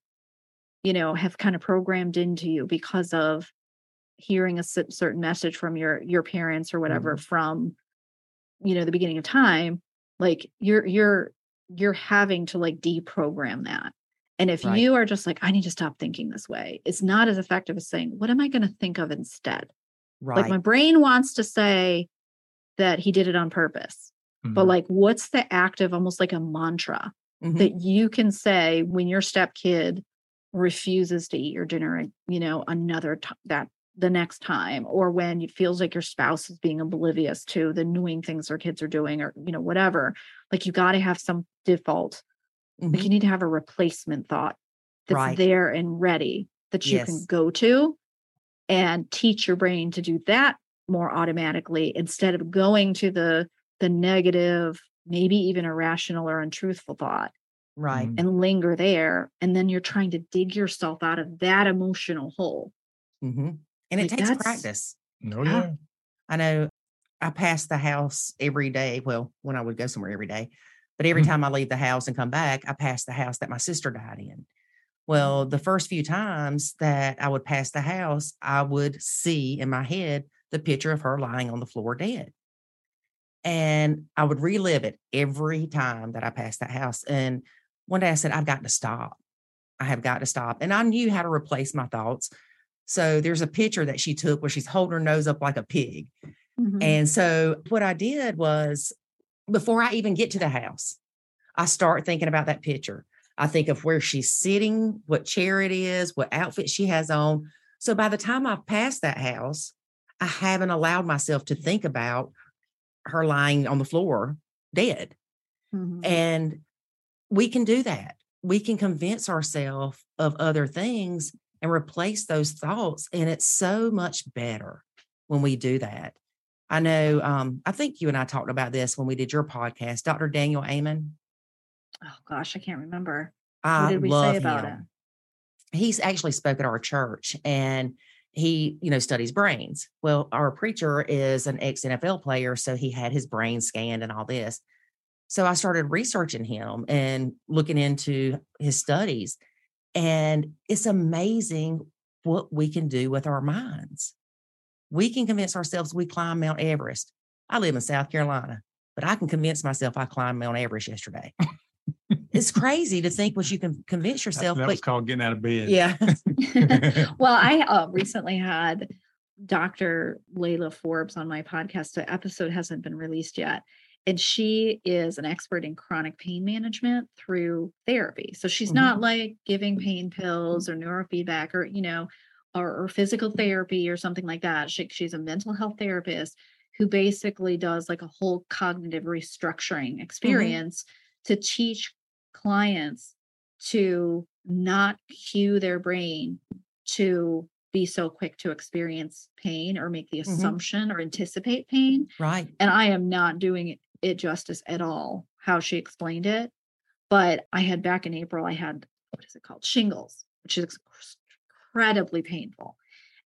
you know have kind of programmed into you because of hearing a certain message from your your parents or whatever Mm-hmm. from you know the beginning of time like you're you're you're having to like deprogram that and if Right. you are just like i need to stop thinking this way it's not as effective as saying what am i going to think of instead right. like my brain wants to say that he did it on purpose but Mhm. like what's the active almost like a mantra Mhm. that you can say when your stepkid refuses to eat your dinner you know another t- that the next time or when it feels like your spouse is being oblivious to the annoying things their kids are doing or you know whatever like you got to have some default like Mhm. you need to have a replacement thought that's Right. there and ready that you can go to and teach your brain to do that more automatically instead of going to the the negative maybe even irrational or untruthful thought Right. Mhm. and linger there and then you're trying to dig yourself out of that emotional hole hmm And it Like, takes practice. oh, yeah. yeah. I know I pass the house every day. Well, when I would go somewhere every day, but every Mhm. time I leave the house and come back, I pass the house that my sister died in. Well, the first few times that I would pass the house, I would see in my head the picture of her lying on the floor dead. And I would relive it every time that I passed that house. And one day I said, I've got to stop. I have got to stop. And I knew how to replace my thoughts. So there's a picture that she took where she's holding her nose up like a pig. Mhm. And so what I did was before I even get to the house, I start thinking about that picture. I think of where she's sitting, what chair it is, what outfit she has on. So by the time I've passed that house, I haven't allowed myself to think about her lying on the floor dead. Mhm. And we can do that. We can convince ourselves of other things and replace those thoughts. And it's so much better when we do that. I know, um, I think you and I talked about this when we did your podcast, Dr. Daniel Amen. Oh gosh i can't remember I what did we love say about him. He's actually spoke at our church and he, you know, studies brains. Well, our preacher is an ex NFL player, so he had his brain scanned and all this. So I started researching him and looking into his studies. And it's amazing what we can do with our minds. We can convince ourselves we climb Mount Everest. I live in South Carolina, but I can convince myself I climbed Mount Everest yesterday. It's crazy to think what you can convince That, yourself. that was but called getting out of bed. yeah. well i uh, recently had dr layla forbes on my podcast the episode hasn't been released yet and she is an expert in chronic pain management through therapy. So she's Mhm. not like giving pain pills or neurofeedback or, you know, or, or physical therapy or something like that. She, she's a mental health therapist who basically does like a whole cognitive restructuring experience to teach clients to not cue their brain to be so quick to experience pain or make the Mhm. assumption or anticipate pain Right. and I am not doing it, it justice at all how she explained it. But I had back in April, I had what is it called? Shingles, which is incredibly painful.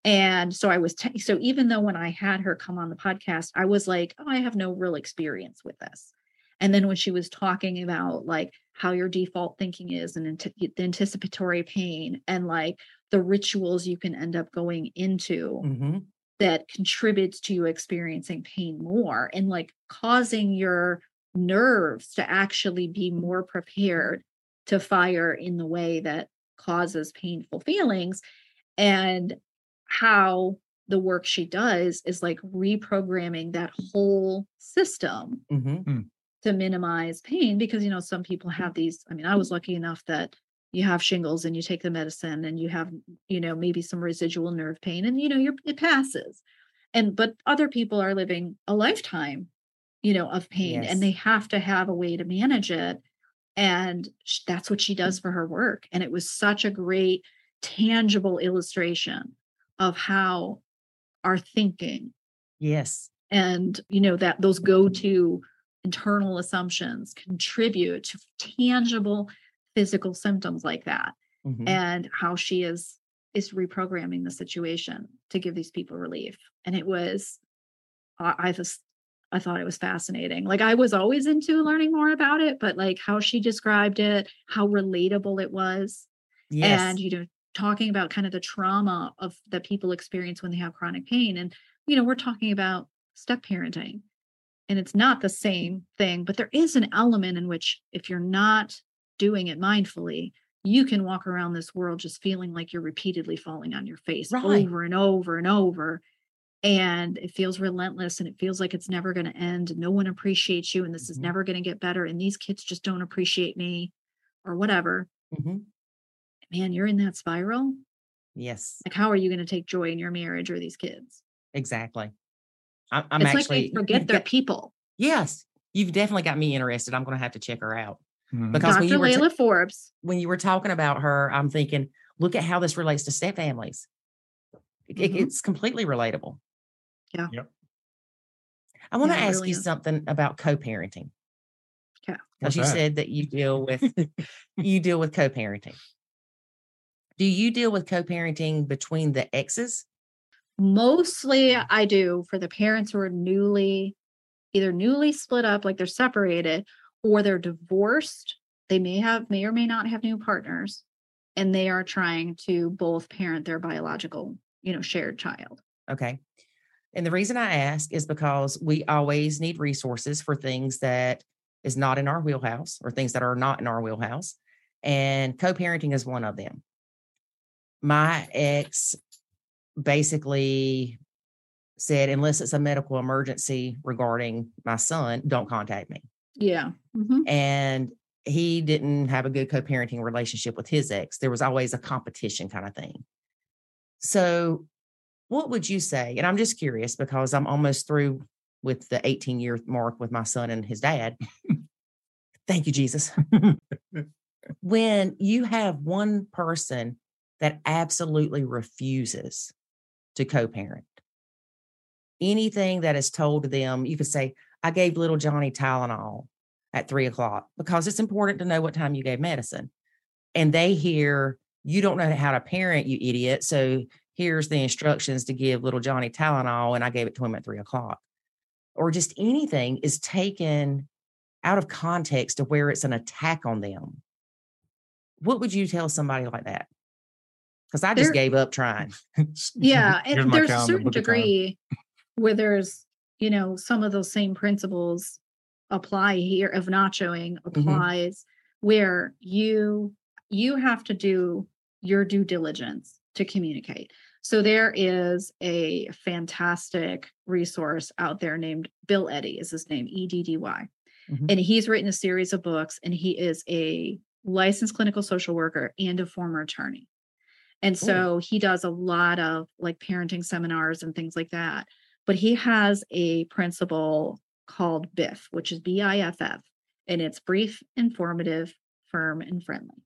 And so I was, t- so even though when I had her come on the podcast, I was like, oh, I have no real experience with this. And then when she was talking about like how your default thinking is and ant- the anticipatory pain and like the rituals you can end up going into hmm that contributes to you experiencing pain more and like causing your nerves to actually be more prepared to fire in the way that causes painful feelings and how the work she does is like reprogramming that whole system hmm to minimize pain because you know some people have these i mean i was lucky enough that you have shingles and you take the medicine and you have you know maybe some residual nerve pain and you know you're, it passes and but other people are living a lifetime you know of pain Yes. and they have to have a way to manage it and that's what she does for her work and it was such a great tangible illustration of how our thinking Yes. and you know that those go-to internal assumptions contribute to tangible physical symptoms like that Mhm. and how she is is reprogramming the situation to give these people relief. And it was i i just i thought it was fascinating. Like i was always into learning more about it but like how she described it how relatable it was. Yes. and you know talking about kind of the trauma of that people experience when they have chronic pain. And you know we're talking about step parenting and it's not the same thing but there is an element in which if you're not doing it mindfully you can walk around this world just feeling like you're repeatedly falling on your face Right. over and over and over and it feels relentless and it feels like it's never going to end no one appreciates you and this is Mhm. never going to get better and these kids just don't appreciate me or whatever Mhm. man you're in that spiral Yes. like how are you going to take joy in your marriage or these kids Exactly. I'm, I'm it's actually. like they forget you've got- people yes. You've definitely got me interested. I'm going to have to check her out Mhm. because when dr you were ta- forbes when you were talking about her, I'm thinking, look at how this relates to step families. It- it- Mhm. it's completely relatable. Yeah. Yep. I want to Yeah, ask really you is. something about co-parenting. Okay. Because you that? said that you deal with you deal with co-parenting. Do you deal with co-parenting between the exes? Mostly i do for the parents who are newly either newly split up like they're separated or they're divorced they may have may or may not have new partners and they are trying to both parent their biological you know shared child Okay. And the reason I ask is because we always need resources for things that is not in our wheelhouse or things that are not in our wheelhouse. And co parenting is one of them. My ex basically said, unless it's a medical emergency regarding my son, don't contact me. yeah Mhm. And he didn't have a good co parenting relationship with his ex. There was always a competition kind of thing. So, what would you say? And I'm just curious because I'm almost through with the 18 year mark with my son and his dad. Thank you, Jesus. when you have one person that absolutely refuses to co parent, anything that is told to them, you could say, I gave little Johnny Tylenol at three o'clock because it's important to know what time you gave medicine. And they hear, you don't know how to parent, you idiot. So here's the instructions to give little Johnny Tylenol, and I gave it to him at three o'clock. Or just anything is taken out of context to where it's an attack on them. What would you tell somebody like that? Because I just There- gave up trying. yeah and there's a calendar, certain a time. degree where there's you know some of those same principles apply here of nachoing applies where you you have to do your due diligence to communicate So there is a fantastic resource out there named Bill Eddy is his name, E D D Y. Mhm. And he's written a series of books and he is a licensed clinical social worker and a former attorney. And so he does a lot of like parenting seminars and things like that. But he has a principle called BIFF, which is B I F F, and it's brief, informative, firm, and friendly.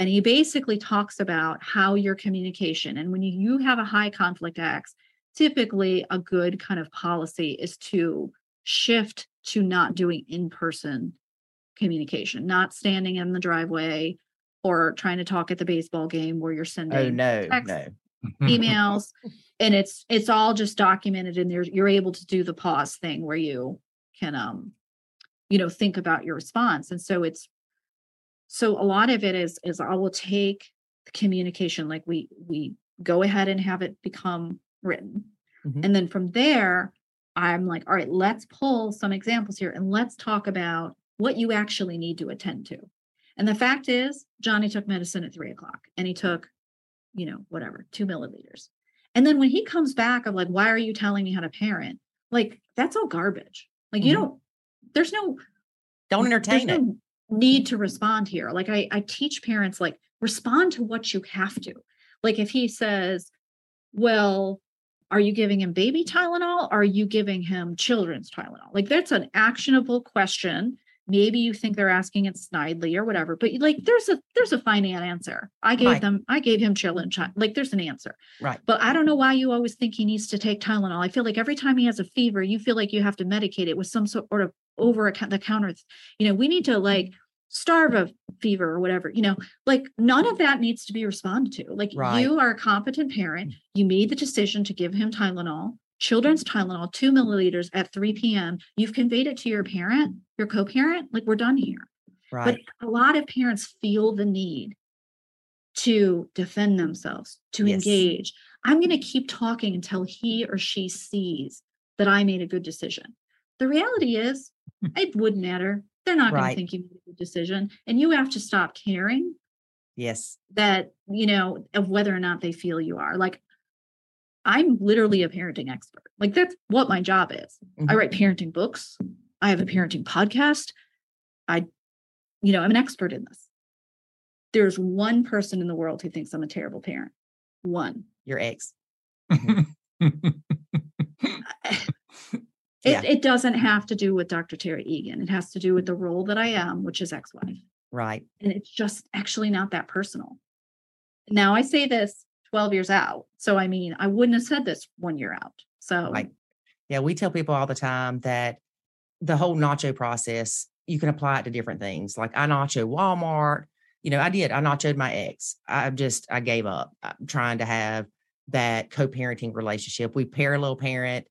And he basically talks about how your communication, and when you, you have a high conflict X, typically a good kind of policy is to shift to not doing in person communication, not standing in the driveway or trying to talk at the baseball game where you're sending Oh no, text no. emails and it's it's all just documented and there you're able to do the pause thing where you can um you know think about your response and so it's so a lot of it is is i will take the communication like we we go ahead and have it become written Mhm. and then from there i'm like all right let's pull some examples here and let's talk about what you actually need to attend to and the fact is johnny took medicine at three o'clock and he took you know whatever two milliliters and then when he comes back of like why are you telling me how to parent like that's all garbage like you Mhm. don't there's no Don't entertain it. no need to respond here. Like I, I teach parents like respond to what you have to. Like if he says, "Well, are you giving him baby Tylenol? Are you giving him children's Tylenol?" Like that's an actionable question. Maybe you think they're asking it snidely or whatever, but like there's a there's a finite answer. I gave Right. them I gave him children chi- like there's an answer. Right. But I don't know why you always think he needs to take Tylenol. I feel like every time he has a fever, you feel like you have to medicate it with some sort of over the counter. You know, we need to like starve of fever or whatever. You know, like none of that needs to be responded to. Like Right. you are a competent parent. Mm. You made the decision to give him Tylenol, children's Tylenol, two milliliters at 3 p.m. You've conveyed it to your parent, your co-parent. Like we're done here. Right. But a lot of parents feel the need to defend themselves, to Yes. engage. I'm going to keep talking until he or she sees that I made a good decision. The reality is, it wouldn't matter. They're not going to think you made a good decision. And you have to stop caring yes. that, you know, of whether or not they feel you are. Like, I'm literally a parenting expert. Like, that's what my job is. I Mhm. write parenting books. I have a parenting podcast. I, you know, I'm an expert in this. There's one person in the world who thinks I'm a terrible parent. One. Your ex. It, Yeah. it doesn't mm-hmm. have to do with Dr. Tara Egan. It has to do with the role that I am, which is ex wife. Right. And it's just actually not that personal. Now, I say this 12 years out. So, I mean, I wouldn't have said this one year out. So, Right. Yeah, we tell people all the time that the whole nacho process, you can apply it to different things. Like I nacho Walmart. You know, I did. I nachoed my ex. I just I gave up. I'm trying to have that co-parenting relationship. We parallel parent.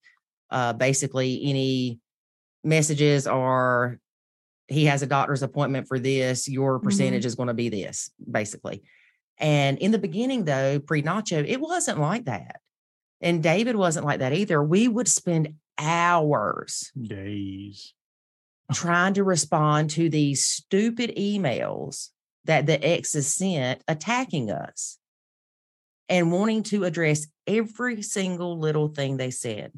Uh, basically, any messages are he has a doctor's appointment for this. Your percentage is going to be this, basically. And in the beginning, though, pre nacho, it wasn't like that. And David wasn't like that either. We would spend hours Days. trying to respond to these stupid emails that the exes sent attacking us and wanting to address every single little thing they said.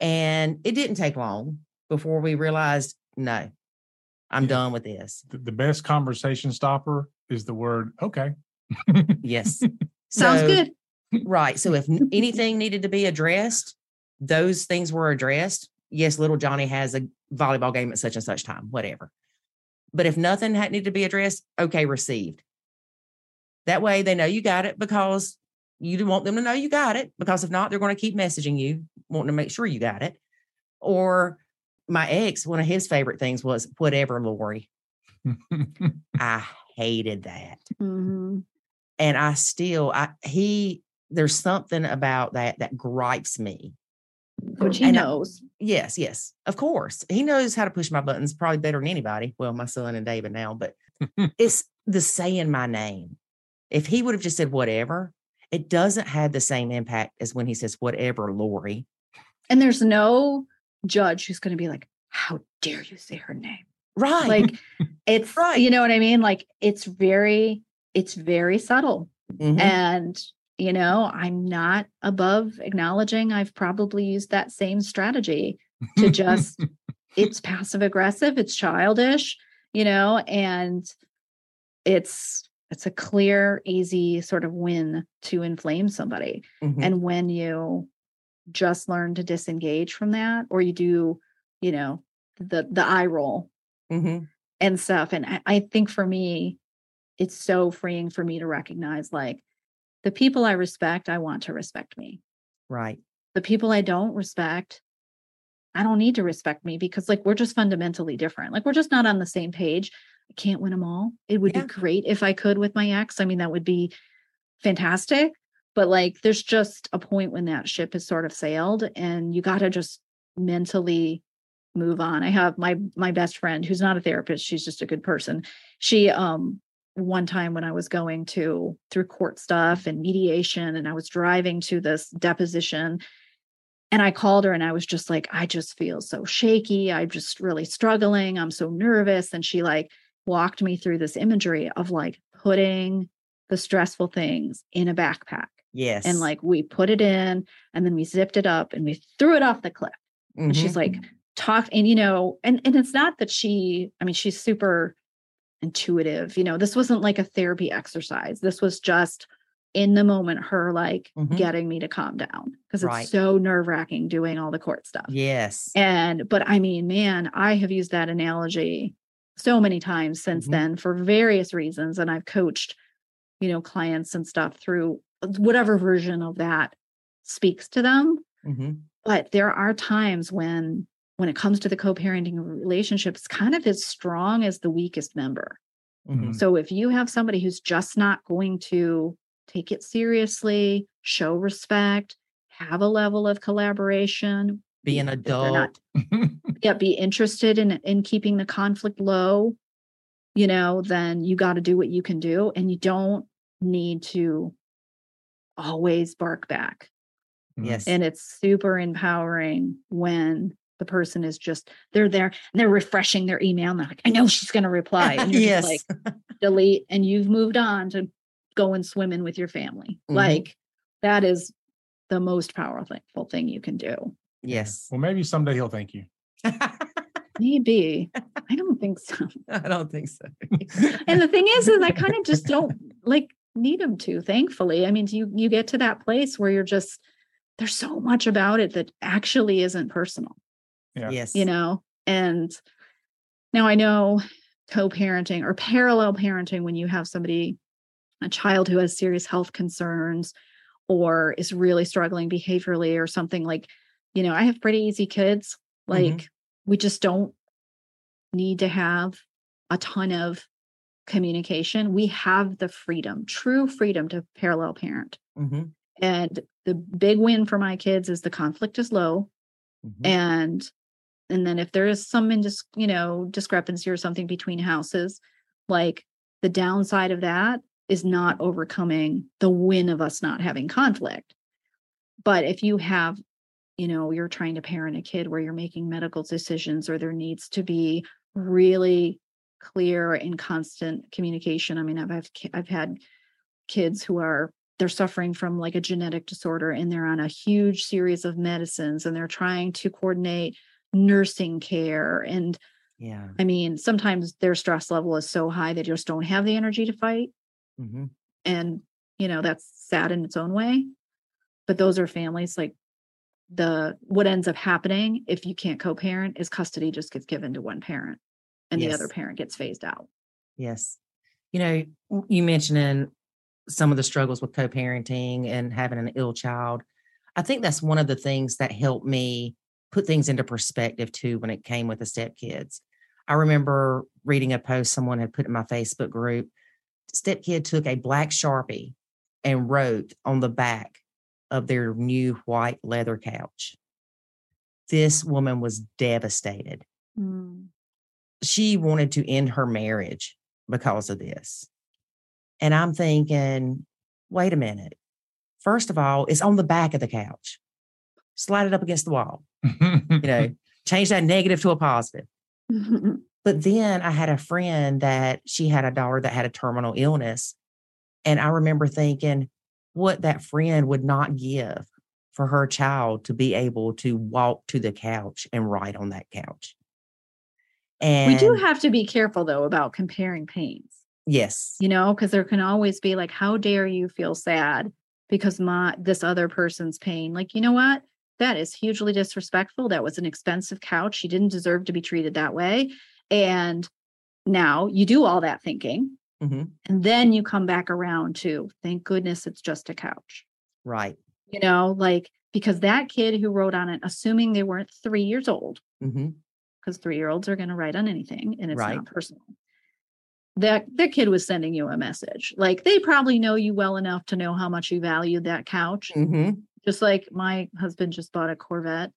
And it didn't take long before we realized, no, I'm Yeah. done with this. The, the best conversation stopper is the word okay. Yes. sounds So- good. Right. So if anything needed to be addressed, those things were addressed. Yes, little Johnny has a volleyball game at such and such time, whatever. But if nothing had needed to be addressed, okay, received. That way they know you got it because you want them to know you got it. Because if not, they're going to keep messaging you, wanting to make sure you got it. Or my ex, one of his favorite things was whatever, Lori. I hated that Mhm. and I still I he there's something about that that gripes me. Which he And I- knows. Yes, yes. Of course. He knows how to push my buttons probably better than anybody. Well, my son and David now, but it's the saying my name. If he would have just said whatever, it doesn't have the same impact as when he says whatever, Lori. And there's no judge who's going to be like, how dare you say her name? Right. Like it's Right. you know what I mean? Like it's very, it's very subtle. Mhm. And you know, I'm not above acknowledging I've probably used that same strategy to just, it's passive aggressive, it's childish, you know, and it's, it's a clear, easy sort of win to inflame somebody. Mhm. And when you just learn to disengage from that, or you do, you know, the the eye roll Mhm. and stuff. And I, I think for me, it's so freeing for me to recognize like the people I respect, I want to respect me. Right. The people I don't respect, I don't need to respect me because like we're just fundamentally different. Like we're just not on the same page. I can't win them all. It would Yeah. be great if I could with my ex. I mean, that would be fantastic. But like there's just a point when that ship has sort of sailed and you got to just mentally move on. I have my my best friend who's not a therapist, she's just a good person. She um one time when I was going to through court stuff and mediation and I was driving to this deposition and I called her and I was just like I just feel so shaky. I'm just really struggling. I'm so nervous and she like walked me through this imagery of like putting the stressful things in a backpack Yes. and like we put it in and then we zipped it up and we threw it off the cliff and she's like mm-hmm. talk and you know and and it's not that she i mean she's super intuitive you know this wasn't like a therapy exercise this was just in the moment her like Mhm. getting me to calm down because it's so nerve-wracking doing all the court stuff Yes. and but i mean man i have used that analogy so many times since Mhm. then for various reasons and i've coached you know clients and stuff through whatever version of that speaks to them Mhm. but there are times when when it comes to the co-parenting relationship it's kind of as strong as the weakest member Mhm. so if you have somebody who's just not going to take it seriously show respect have a level of collaboration Be an they're not- adult. yeah be interested in in keeping the conflict low you know then you got to do what you can do and you don't need to always bark back Yes. and it's super empowering when the person is just they're there and they're refreshing their email and they're like i know she's going to reply and you're yes. just like delete and you've moved on to go and swim in with your family Mhm. like that is the most powerful thing you can do yes. Well, maybe someday he'll thank you. maybe i don't think so I don't think so. and the thing is is i kind of just don't like need him to thankfully i mean you you get to that place where you're just there's so much about it that actually isn't personal Yeah. Yes. you know and now i know co-parenting or parallel parenting when you have somebody a child who has serious health concerns or is really struggling behaviorally or something like you know i have pretty easy kids like Mhm. we just don't need to have a ton of communication we have the freedom true freedom to parallel parent Mhm. and the big win for my kids is the conflict is low Mhm. and and then if there is some indis, you know discrepancy or something between houses like the downside of that is not overcoming the win of us not having conflict. But if you have you know you're trying to parent a kid where you're making medical decisions or there needs to be really clear and constant communication i mean i've i've, I've had kids who are they're suffering from like a genetic disorder and they're on a huge series of medicines and they're trying to coordinate nursing care and Yeah. i mean sometimes their stress level is so high they just don't have the energy to fight hmm and you know that's sad in its own way but those are families like the what ends up happening if you can't co-parent is custody just gets given to one parent and the other parent gets phased out Yes. You know, you mentioning some of the struggles with co parenting and having an ill child. I think that's one of the things that helped me put things into perspective too when it came with the stepkids. I remember reading a post someone had put in my Facebook group. Stepkid took a black Sharpie and wrote on the back of their new white leather couch. This woman was devastated hmm. she wanted to end her marriage because of this. And I'm thinking, wait a minute. First of all, it's on the back of the couch. Slide it up against the wall. You know, change that negative to a positive. But then I had a friend that she had a daughter that had a terminal illness. And I remember thinking, what that friend would not give for her child to be able to walk to the couch and write on that couch. And we do have to be careful though about comparing pains. yes. you know because there can always be like how dare you feel sad because my this other person's pain like you know what that is hugely disrespectful that was an expensive couch she didn't deserve to be treated that way and now you do all that thinking Mhm. and then you come back around to thank goodness it's just a couch Right. you know like because that kid who wrote on it assuming they weren't three years old because three year olds are going to write on anything and it's Right. not personal. That that kid was sending you a message. Like they probably know you well enough to know how much you value that couch. hmm Just like my husband just bought a Corvette,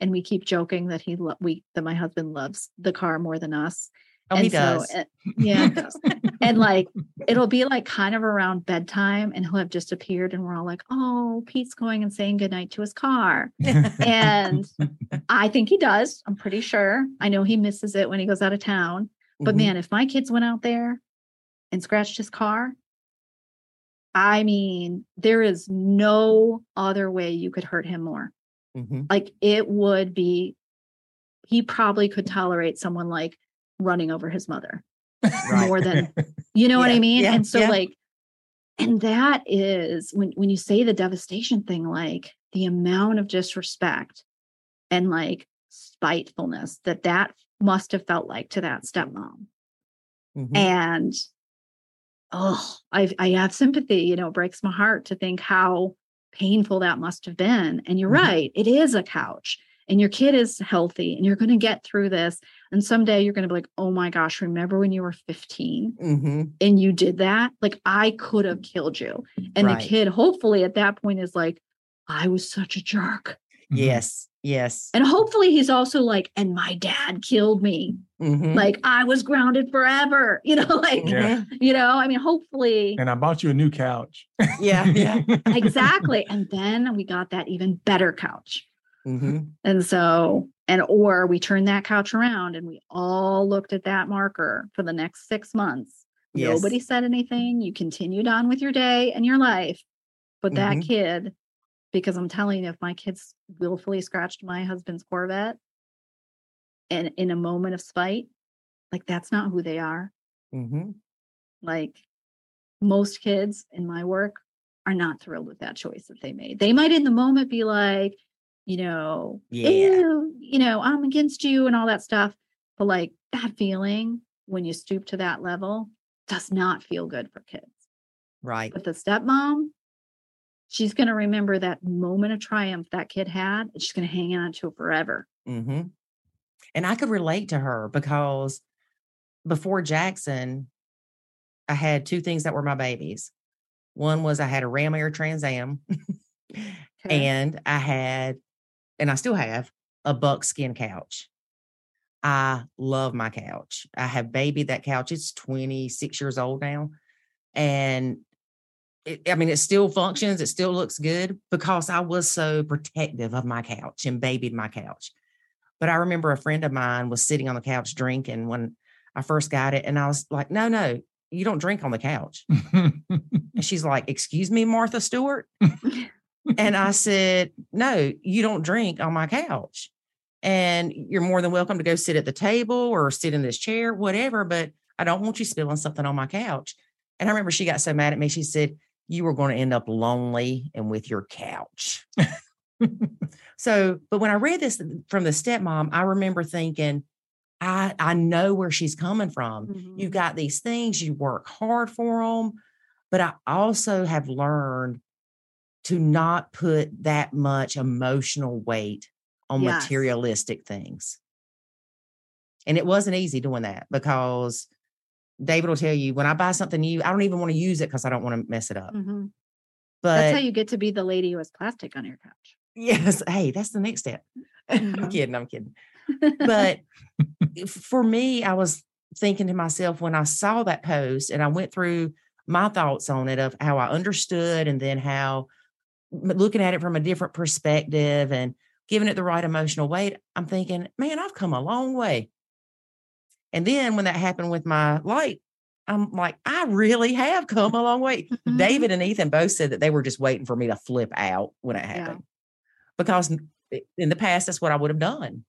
and we keep joking that he lo- we that my husband loves the car more than us. Oh, and he does. So, uh, yeah, he does. and like it'll be like kind of around bedtime, and he'll have just appeared, and we're all like, "Oh, Pete's going and saying goodnight to his car." and I think he does. I'm pretty sure. I know he misses it when he goes out of town. But Mhm. man, if my kids went out there and scratched his car, I mean, there is no other way you could hurt him more. Mhm. Like it would be, he probably could tolerate someone like running over his mother Right. more than, you know what I mean? yeah, and so, yeah. like, and that is when when you say the devastation thing, like the amount of disrespect and like spitefulness that that must have felt like to that stepmom Mhm. and oh i i have sympathy you know it breaks my heart to think how painful that must have been and you're Mhm. right it is a couch and your kid is healthy and you're going to get through this and someday you're going to be like oh my gosh remember when you were 15 Mhm. and you did that like i could have killed you and Right. the kid hopefully at that point is like i was such a jerk Mm-hmm. Yes. Yes. and hopefully he's also like and my dad killed me Mhm. like i was grounded forever you know like Yeah. You know i mean hopefully And I bought you a new couch. Yeah. Yeah. exactly and then we got that even better couch Mhm. and so and or we turned that couch around and we all looked at that marker for the next six months Yes. nobody said anything you continued on with your day and your life but that Mhm. kid because i'm telling you if my kids willfully scratched my husband's corvette and in a moment of spite like that's not who they are Mhm. like most kids in my work are not thrilled with that choice that they made. They might in the moment be like, you know, Yeah. You know, I'm against you and all that stuff. But like that feeling when you stoop to that level does not feel good for kids. Right. But the stepmom, she's going to remember that moment of triumph that kid had. And she's going to hang on to it forever. hmm And I could relate to her because before Jackson, I had two things that were my babies. One was I had a Ram Air Trans Am, and I had, and I still have, a buckskin couch. I love my couch. I have babied that couch. It's 26 years old now. And it, I mean, it still functions, it still looks good because I was so protective of my couch and babied my couch. But I remember a friend of mine was sitting on the couch drinking when I first got it. And I was like, no, no, you don't drink on the couch. And she's like, excuse me, Martha Stewart. and I said, no, you don't drink on my couch. And you're more than welcome to go sit at the table or sit in this chair, whatever. But I don't want you spilling something on my couch. And I remember she got so mad at me. She said, you were going to end up lonely and with your couch. so, but when I read this from the stepmom, I remember thinking, I, I know where she's coming from. Mhm. You got these things, you work hard for them. But I also have learned to not put that much emotional weight on Yes. materialistic things. And it wasn't easy doing that because David will tell you when I buy something new, I don't even want to use it because I don't want to mess it up. Mhm. But That's how you get to be the lady who has plastic on your couch. yes, hey, that's the next step. I'm Mhm. kidding, I'm kidding. But for me, I was thinking to myself when I saw that post and I went through my thoughts on it of how I understood and then how looking at it from a different perspective and giving it the right emotional weight, I'm thinking, man, I've come a long way. And then when that happened with my light I'm like, I really have come a long way. Mhm. David and Ethan both said that they were just waiting for me to flip out when it Yeah. happened. Because in the past, that's what I would have done.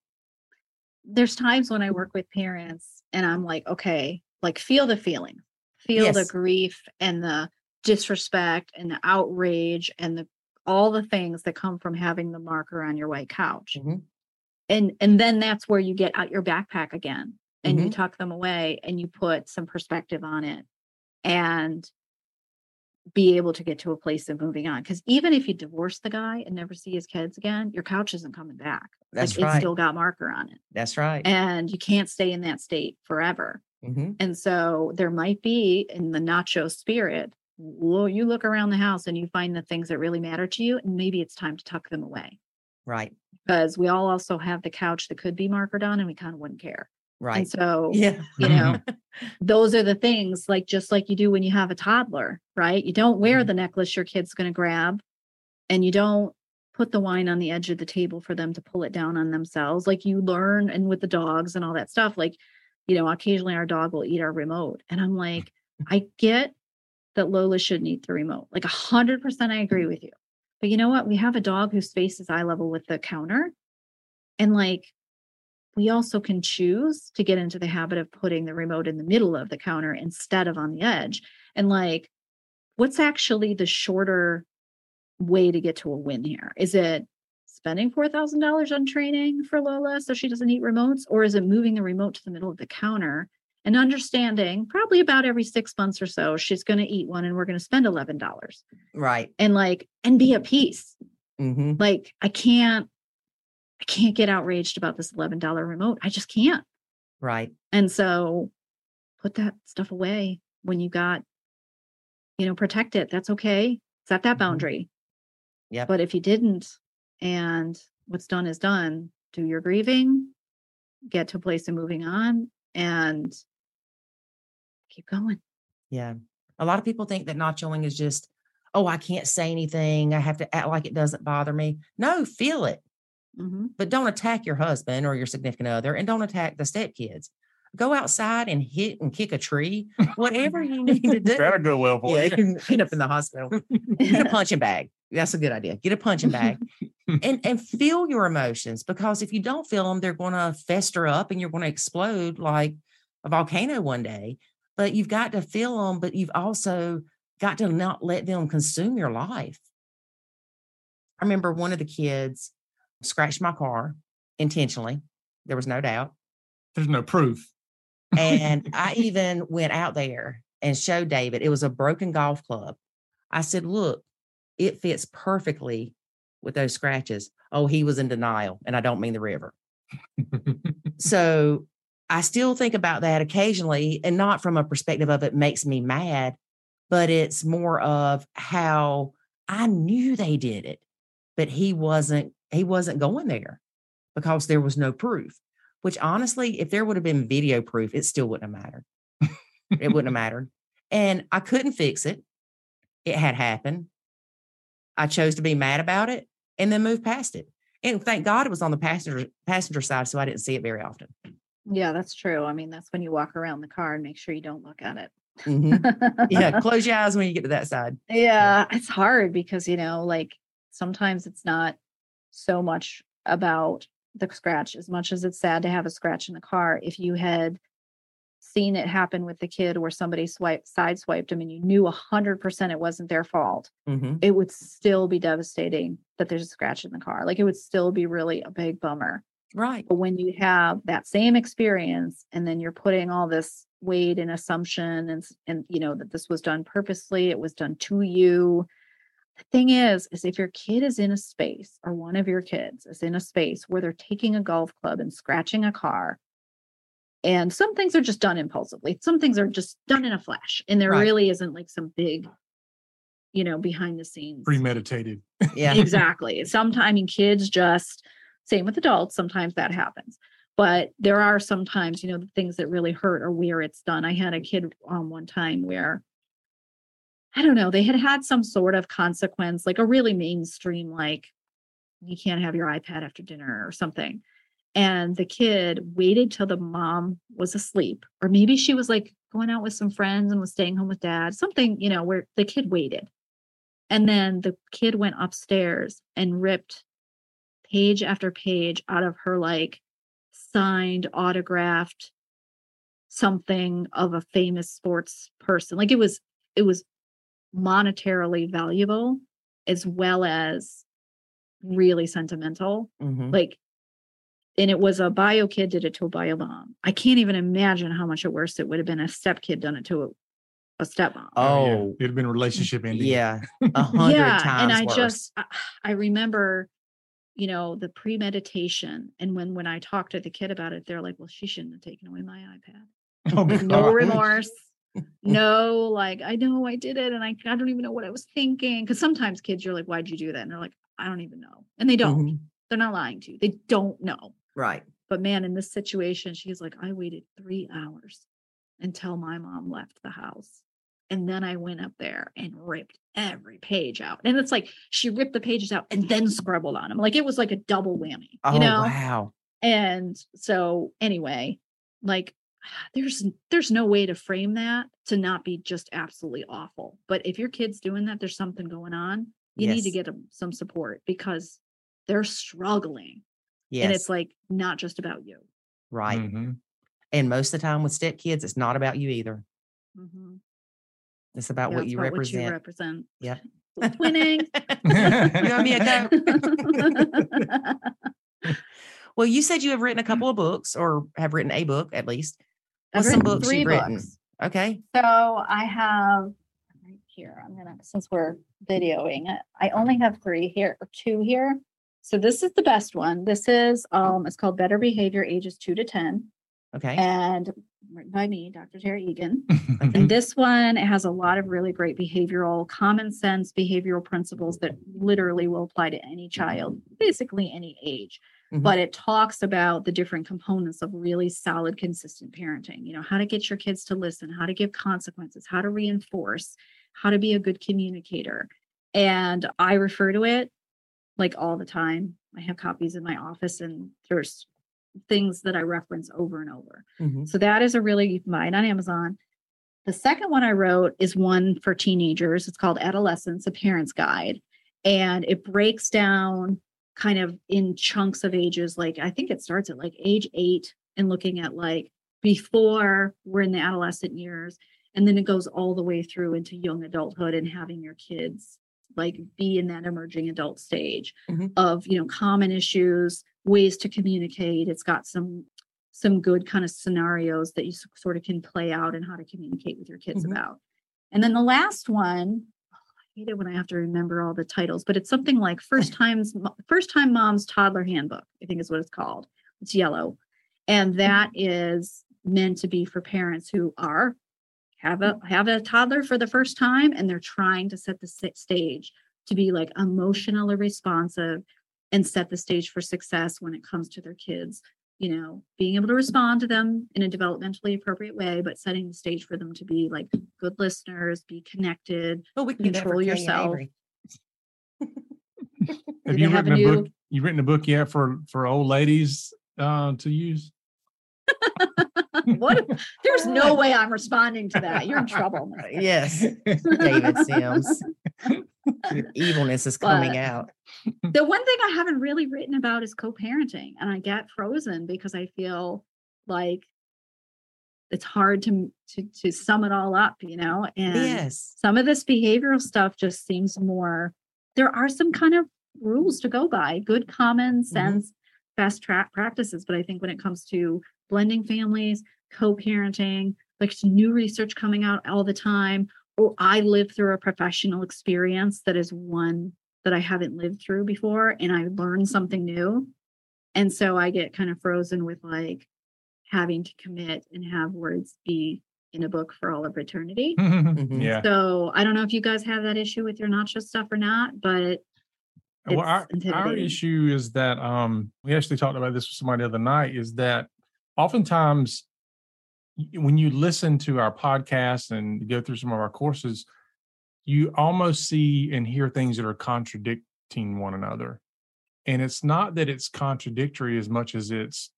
there's times when I work with parents and I'm like, okay, like feel the feeling, feel the grief and the disrespect and the outrage and the all the things that come from having the marker on your white couch. Mhm. And and then that's where you get out your backpack again and you Mhm. tuck them away and you put some perspective on it and be able to get to a place of moving on. Because even if you divorce the guy and never see his kids again, your couch isn't coming back. That's like right. it's still got marker on it That's right. and you can't stay in that state forever. Mhm. And so there might be in the nacho spirit, well, you look around the house and you find the things that really matter to you, and maybe it's time to tuck them away Right. because we all also have the couch that could be markered on and we kind of wouldn't care. Right. And so, yeah. you know, those are the things like just like you do when you have a toddler, right? You don't wear Mhm. the necklace your kid's going to grab and you don't put the wine on the edge of the table for them to pull it down on themselves. Like you learn and with the dogs and all that stuff, like, you know, occasionally our dog will eat our remote. And I'm like, I get that Lola shouldn't eat the remote. Like a hundred percent I agree with you. But you know what? We have a dog whose face is eye level with the counter. And like we also can choose to get into the habit of putting the remote in the middle of the counter instead of on the edge. And like, what's actually the shorter way to get to a win here? Is it spending $4,000 on training for Lola so she doesn't eat remotes? Or is it moving the remote to the middle of the counter and understanding probably about every six months or so, she's going to eat one and we're going to spend $11 Right. and like, and be at peace hmm like i can't i can't get outraged about this $11 remote i just can't Right. and so put that stuff away when you got you know protect it that's okay set that Mhm. boundary Yep. but if you didn't and what's done is done do your grieving get to a place of moving on and keep going Yeah. A lot of people think that nachoing is just, oh, I can't say anything. I have to act like it doesn't bother me. No, feel it, hmm but don't attack your husband or your significant other and don't attack the stepkids. Go outside and hit and kick a tree, whatever you need to do. That'll go well for Yeah, you. you can end up in the hospital. Get a punching bag. That's a good idea. Get a punching bag and and feel your emotions because if you don't feel them, they're going to fester up and you're going to explode like a volcano one day. But you've got to feel them, but you've also got to not let them consume your life. I remember one of the kids scratched my car intentionally. There was no doubt. There's no proof. And I even went out there and showed David it was a broken golf club. I said, Look, it fits perfectly with those scratches. Oh, he was in denial. And I don't mean the river. So I still think about that occasionally, and not from a perspective of it makes me mad, but it's more of how I knew they did it, but he wasn't, he wasn't going there because there was no proof. Which honestly, if there would have been video proof, it still wouldn't have mattered. it wouldn't have mattered. And I couldn't fix it. It had happened. I chose to be mad about it and then move past it. And thank God it was on the passenger passenger side, so I didn't see it very often. yeah that's true i mean that's when you walk around the car and make sure you don't look at it Mhm. Yeah, close your eyes when you get to that side. yeah it's hard because you know like sometimes it's not so much about the scratch as much as it's sad to have a scratch in the car if you had seen it happen with the kid where somebody swiped sideswiped them and you knew 100% it wasn't their fault hmm it would still be devastating that there's a scratch in the car like it would still be really a big bummer Right. but when you have that same experience and then you're putting all this weight and assumption and and you know that this was done purposely, it was done to you. The thing is, is if your kid is in a space or one of your kids is in a space where they're taking a golf club and scratching a car, and some things are just done impulsively, some things are just done in a flash, and there Right. really isn't like some big, you know, behind the scenes Premeditated. Yeah. exactly. Sometimes, I mean, kids just, same with adults, sometimes that happens. But there are sometimes, you know, the things that really hurt or where it's done. I had a kid um, one time where, I don't know, they had had some sort of consequence, like a really mainstream, like you can't have your iPad after dinner or something. And the kid waited till the mom was asleep, or maybe she was like going out with some friends and was staying home with dad, something, you know, where the kid waited. And then the kid went upstairs and ripped page after page out of her like signed, autographed something of a famous sports person. Like it was, it was monetarily valuable as well as really sentimental. Mhm. Like, and it was a bio kid did it to a bio mom. I can't even imagine how much worse it would have been if step kid done it to a, a stepmom. yeah. Oh, it'd been relationship ending. yeah, a hundred yeah, times and I worse. just I, I remember, you know, the premeditation, and when when I talked to the kid about it, they're like, "Well, she shouldn't have taken away my iPad." Oh, no remorse no like i know i did it and i, I don't even know what i was thinking. Because sometimes kids you're like why'd you do that? And they're like i don't even know. And they don't. Mhm. they're not lying to you. They don't know. Right. but man in this situation she's like i waited three hours until my mom left the house and then i went up there and ripped every page out. And it's like she ripped the pages out and then scribbled on them like it was like a double whammy Oh you know? wow. and so anyway like there's there's no way to frame that to not be just absolutely awful but if your kid's doing that there's something going on you need to get them some support because they're struggling Yes. and it's like not just about you right. Mhm. And most of the time with step kids, it's not about you either. Mhm. It's about Yeah, what it's you about represent. what you represent Yep. twinning you owe me a go. Well, you said you have written a couple of books or have written a book at least. I've What's some written books three you've written? books. Okay. So I have right here. I'm gonna since we're videoing it, I only have three here or two here. So this is the best one. This is um it's called Better Behavior Ages Two to Ten Okay. and written by me, Dr. Tara Egan. And this one it has a lot of really great behavioral, common sense behavioral principles that literally will apply to any child, basically any age. Mhm. But it talks about the different components of really solid, consistent parenting. You know, how to get your kids to listen, how to give consequences, how to reinforce, how to be a good communicator. And I refer to it like all the time. I have copies in my office, and there's things that I reference over and over. Mhm. So that is a really you can buy it on Amazon. The second one I wrote is one for teenagers. It's called Adolescence, a Parent's Guide. And it breaks down kind of in chunks of ages. Like I think it starts at like age eight and looking at like before we're in the adolescent years. And then it goes all the way through into young adulthood and having your kids like be in that emerging adult stage Mhm. of, you know, common issues, ways to communicate. It's got some some good kind of scenarios that you sort of can play out and how to communicate with your kids Mhm. about. And then the last one, hate it when I have to remember all the titles, but it's something like first times first time mom's toddler handbook, I think is what it's called. It's yellow. And mm-hmm. that is meant to be for parents who are have a mm-hmm. have a toddler for the first time and they're trying to set the stage to be like emotionally responsive and set the stage for success when it comes to their kids you know being able to respond to them in a developmentally appropriate way but setting the stage for them to be like good listeners be connected Oh, we can do that for Control Kay and yourself. Have you have written a, new- book? You written a book yet for for old ladies uh, to use? what there's no way i'm responding to that you're in trouble. Yes, David Sims. Your evilness is coming But- out. the one thing I haven't really written about is co-parenting, and I get frozen because I feel like it's hard to to to sum it all up, you know. And Yes. some of this behavioral stuff just seems more. There are some kind of rules to go by, good common mm-hmm. sense, best track practices. But I think when it comes to blending families, co-parenting, like new research coming out all the time, or I live through a professional experience that is one that I haven't lived through before and I learned something new. And so I get kind of frozen with like having to commit and have words be in a book for all of eternity. Mhm. Yeah. So I don't know if you guys have that issue with your nacho stuff or not, but Well, our, our issue is that um, we actually talked about this with somebody the other night. Is that oftentimes y- when you listen to our podcast and go through some of our courses, you almost see and hear things that are contradicting one another. And it's not that it's contradictory as much as it's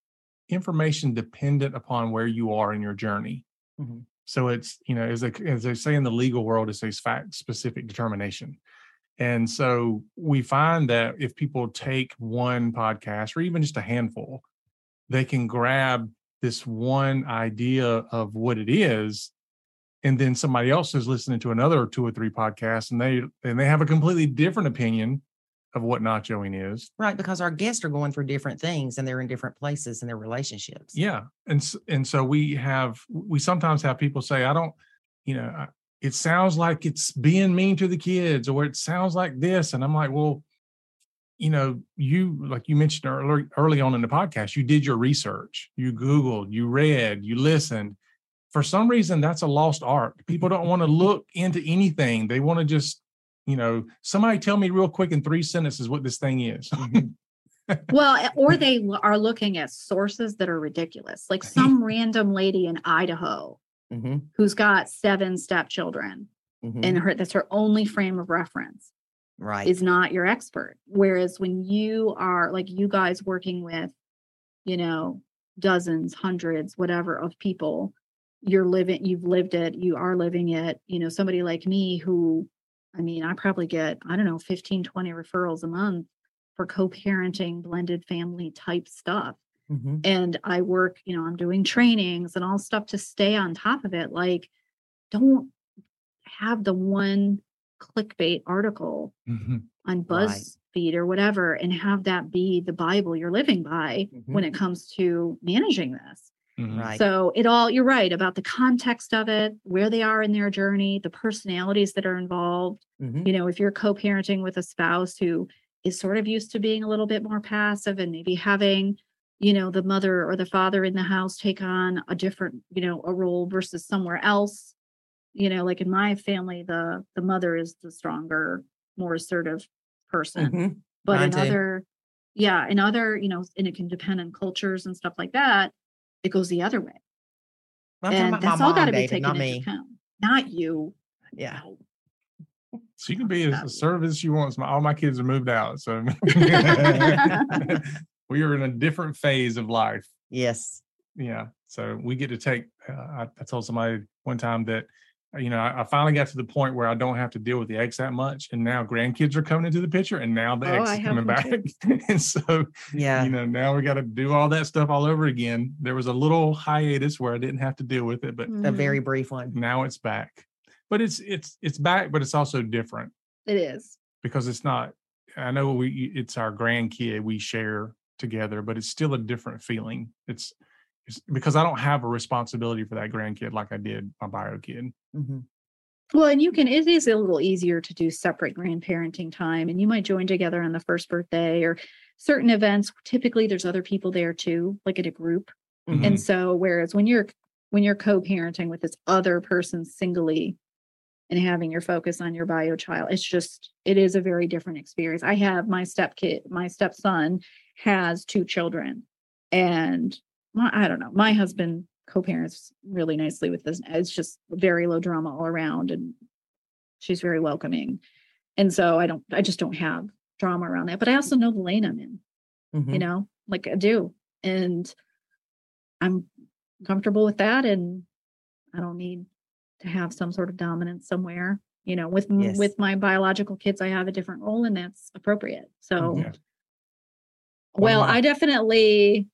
information dependent upon where you are in your journey. Mhm. So it's, you know, as they, as they say in the legal world, it's a fact specific determination. And so we find that if people take one podcast or even just a handful, they can grab this one idea of what it is. And then somebody else is listening to another two or three podcasts and they and they have a completely different opinion of what nachoing is. Right. Because our guests are going through different things and they're in different places in their relationships. Yeah, and and so we have we sometimes have people say, I don't, you know, it sounds like it's being mean to the kids, or it sounds like this, and I'm like, well, you know, you like you mentioned early early on in the podcast, you did your research, you Googled, you read, you listened. For some reason, that's a lost art. People don't want to look into anything; they want to just, you know, somebody tell me real quick in three sentences what this thing is. Mhm. Well, or they are looking at sources that are ridiculous, like some random lady in Idaho Mhm, who's got seven stepchildren, mhm. and her that's her only frame of reference right. is not your expert. Whereas when you are like you guys working with, you know, dozens, hundreds, whatever of people, you're living, you've lived it, you are living it. You know, somebody like me who, I mean, I probably get, I don't know, 15, 20 referrals a month for co-parenting, blended family type stuff Mhm. and I work, you know, I'm doing trainings and all stuff to stay on top of it. Like, don't have the one clickbait article Mhm. on Right. BuzzFeed or whatever and have that be the Bible you're living by when it comes to managing this. Mhm. Right. So it all, you're right about the context of it, where they are in their journey, the personalities that are involved Mhm. you know if you're co-parenting with a spouse who is sort of used to being a little bit more passive and maybe having you know the mother or the father in the house take on a different you know a role versus somewhere else you know like in my family the the mother is the stronger more assertive person Mhm. but mine in too. other yeah in other you know and it can depend on cultures and stuff like that it goes the other way I'm and about my that's all got to be taken not into me. account not you Yeah. No. She can be as Not me. assertive as she wants. My, all my kids are moved out, so we are in a different phase of life. Yes. Yeah, so we get to take. Uh, I, I told somebody one time that you know I, I finally got to the point where I don't have to deal with the ex that much, and now grandkids are coming into the picture, and now the Oh, is have coming back, and so Yeah. you know now we got to do all that stuff all over again. There was a little hiatus where I didn't have to deal with it, but a very mm. brief one. now it's back. But it's it's it's back, but it's also different. it is because it's not i know we it's our grandkid we share together but it's still a different feeling it's because i don't have a responsibility for that grandkid like i did my bio kid Mhm. Well, and you can, it is a little easier to do separate grandparenting time, and you might join together on the first birthday or certain events. Typically, there's other people there too, like in a group. Mhm. And so, whereas when you're when you're co-parenting with this other person singly and having your focus on your bio child, it's just it is a very different experience. I have my step kid, my stepson has two children, and my, I don't know, my husband co-parents really nicely with this. It's just very low drama all around, and she's very welcoming. And so I don't, I just don't have drama around that. But I also know the lane I'm in Mhm. you know, like I do. And I'm comfortable with that. And I don't need to have some sort of dominance somewhere. You know, with Yes. with my biological kids, I have a different role and that's appropriate. So Yeah. Well, I definitely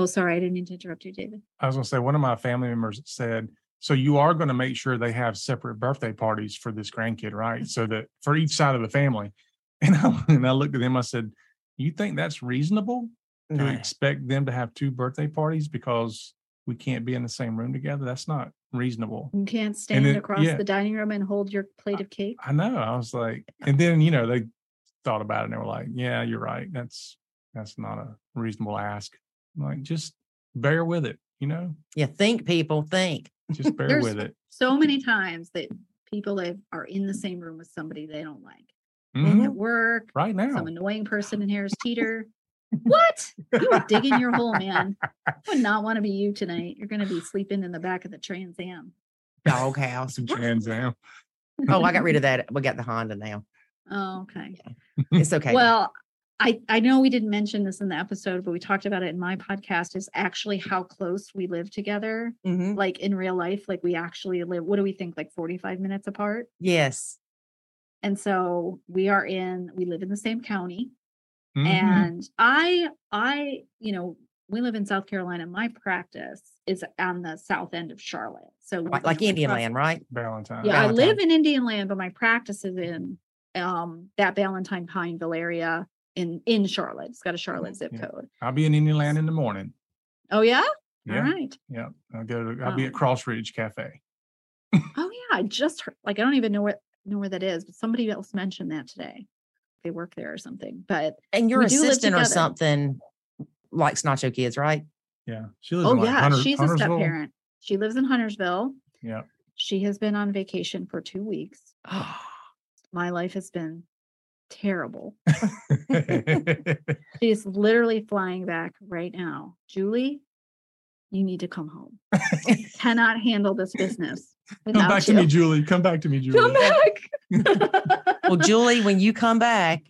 oh sorry, I didn't mean to interrupt you, David. i was going to say one of my family members said so you are going to make sure they have separate birthday parties for this grandkid right so that for each side of the family and I, and I looked at them i said you think that's reasonable to No. expect them to have two birthday parties because we can't be in the same room together that's not reasonable You can't stand then- across yeah. the dining room and hold your plate of cake. I know. I was like, and then you know they thought about it and they were like, "Yeah, you're right. That's that's not a reasonable ask." I'm like, just bear with it. You know, Yeah. Think, people, think. just bear There's with it. So many times that people that are in the same room with somebody they don't like. Mhm. At work, Right now, some annoying person in Harris Teeter. what? You were digging your hole, man. I would not want to be you tonight. You're going to be sleeping in the back of the Trans Am. Doghouse. some Trans Am. oh, I got rid of that. We got the Honda now. Oh, okay. It's okay. Well, I, I know we didn't mention this in the episode, but we talked about it in my podcast is actually how close we live together, Mhm. like in real life. Like we actually live, what do we think, like 45 minutes apart? Yes. And so we are in, we live in the same county. Mhm. And I, I, you know, we live in South Carolina. My practice is on the south end of Charlotte. So Like, like Indian land, right? Ballantyne. Yeah, I live in Indian land, but my practice is in um that Ballantyne Pineville area in in Charlotte. It's got a Charlotte mm, zip Yeah. code. I'll be in Indian Land in the morning. Oh yeah? Yeah. All right. Yeah. I'll go to, I'll be at um Oh. Cross Ridge Cafe. Oh yeah. I just heard like I don't even know where know where that is, but somebody else mentioned that today. They work there or something. But And your do live assistant or something likes Nacho Kids, right? Yeah. She lives oh in like yeah, Hunter- she's a step parent. She lives in Huntersville. Yeah. She has been on vacation for two weeks. My life has been terrible. She's literally flying back right now. Julie, you need to come home. Cannot handle this business. Come without back to me, Julie. Come back to me, Julie. Come back. well, Julie, when you come back,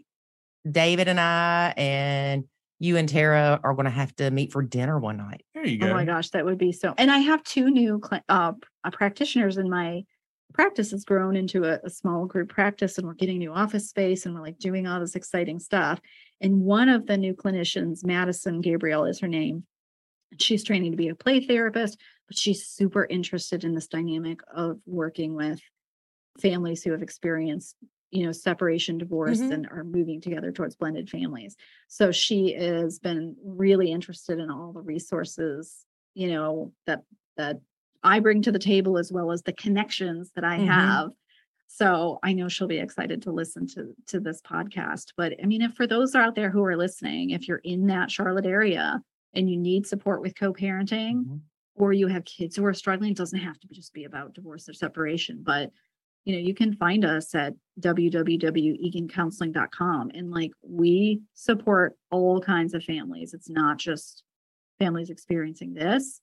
David and I and you and Tara are going to have to meet for dinner one night. There you go. Oh my gosh, that would be so. And I have two new cli- uh, uh, practitioners in my practice has grown into a, a small group practice, and we're getting new office space, and we're like doing all this exciting stuff. And one of the new clinicians, Madison Gabriel, is her name. She's training to be a play therapist, but she's super interested in this dynamic of working with families who have experienced you know separation divorce Mhm. and are moving together towards blended families so she has been really interested in all the resources you know that that i bring to the table as well as the connections that i Mhm. have so i know she'll be excited to listen to to this podcast but i mean if for those out there who are listening if you're in that charlotte area and you need support with co-parenting Mhm. or you have kids who are struggling it doesn't have to just be about divorce or separation but you know you can find us at www.egancounseling.com and like we support all kinds of families it's not just families experiencing this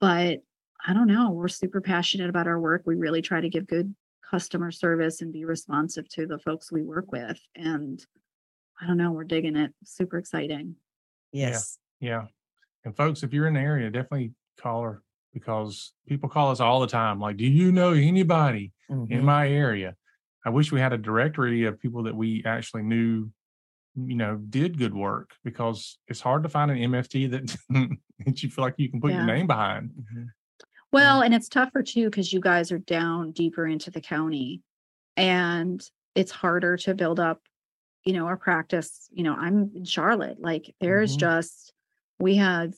but i don't know we're super passionate about our work we really try to give good customer service and be responsive to the folks we work with and i don't know we're digging it super exciting Yes. Yeah. And folks, if you're in the area, definitely call her because people call us all the time. Like, do you know anybody in Mhm. my area? I wish we had a directory of people that we actually knew, you know, did good work because it's hard to find an MFT that, that you feel like you can put your name behind. Mhm. Well, and it's tougher too because you guys are down deeper into the county and it's harder to build up, you know, our practice. You know, I'm in Charlotte. Like there's Mhm. just we have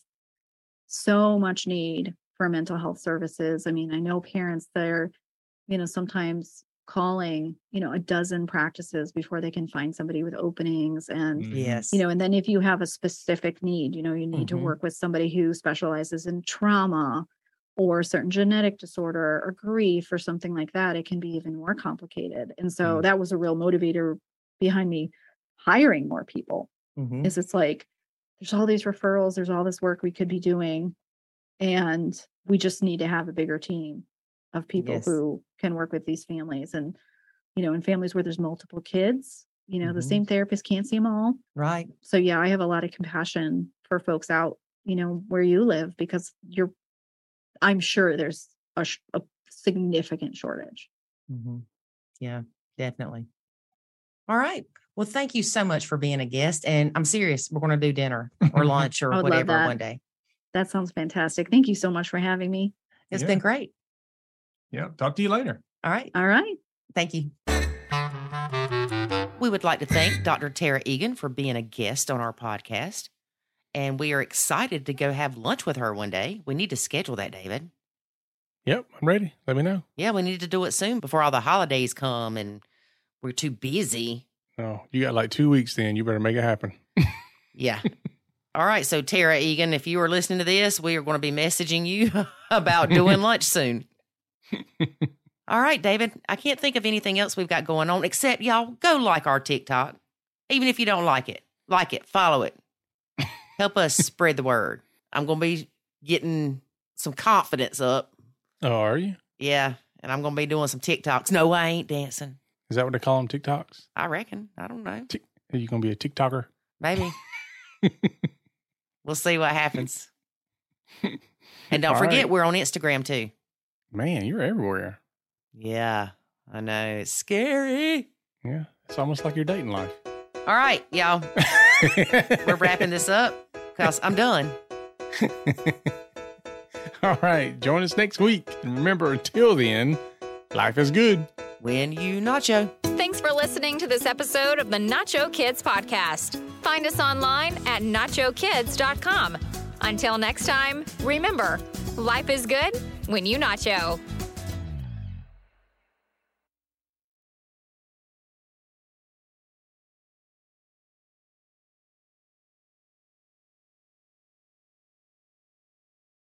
so much need for mental health services. I mean, I know parents that are, you know, sometimes calling, you know, a dozen practices before they can find somebody with openings and. Yes. you know and then if you have a specific need you know you need Mhm. to work with somebody who specializes in trauma or certain genetic disorder or grief or something like that it can be even more complicated and so Mm. that was a real motivator behind me hiring more people Mhm. is it's like there's all these referrals there's all this work we could be doing and we just need to have a bigger team of people Yes. who can work with these families and you know in families where there's multiple kids you know the Mhm. same therapist can't see them all Right. so yeah i have a lot of compassion for folks out you know where you live because you're i'm sure there's a, a significant shortage Mhm. Yeah, definitely. All right. Well, thank you so much for being a guest. And I'm serious. We're going to do dinner or lunch or I would love whatever that. one day. that sounds fantastic thank you so much for having me It's Yeah. been great. Yeah. Talk to you later. All right. all right Thank you. We would like to thank Dr. Tara Egan for being a guest on our podcast. And we are excited to go have lunch with her one day. We need to schedule that, David. Yep. I'm ready. Let me know. Yeah, we need to do it soon before all the holidays come and we're too busy. Oh, you got like two weeks then. You better make it happen. Yeah. all right. So, Tara Egan, if you are listening to this, we are going to be messaging you about doing lunch soon. All right, David. I can't think of anything else we've got going on except y'all go like our TikTok. Even if you don't like it, like it, follow it. Help us spread the word. I'm going to be getting some confidence up. Oh, are you? Yeah. And I'm going to be doing some TikToks. No, I ain't dancing. Is that what they call them? TikToks? I reckon. I don't know. Are you going to be a TikToker? Maybe. we'll see what happens. And don't All forget, right. we're on Instagram too. Man, you're everywhere. Yeah, I know. It's scary. Yeah. It's almost like your dating life. All right, y'all. We're wrapping this up because I'm done. All right. Join us next week. And remember, until then, life is good. When you nacho. Thanks for listening to this episode of the Nacho Kids Podcast. Find us online at nachokids.com. Until next time, remember, life is good when you nacho.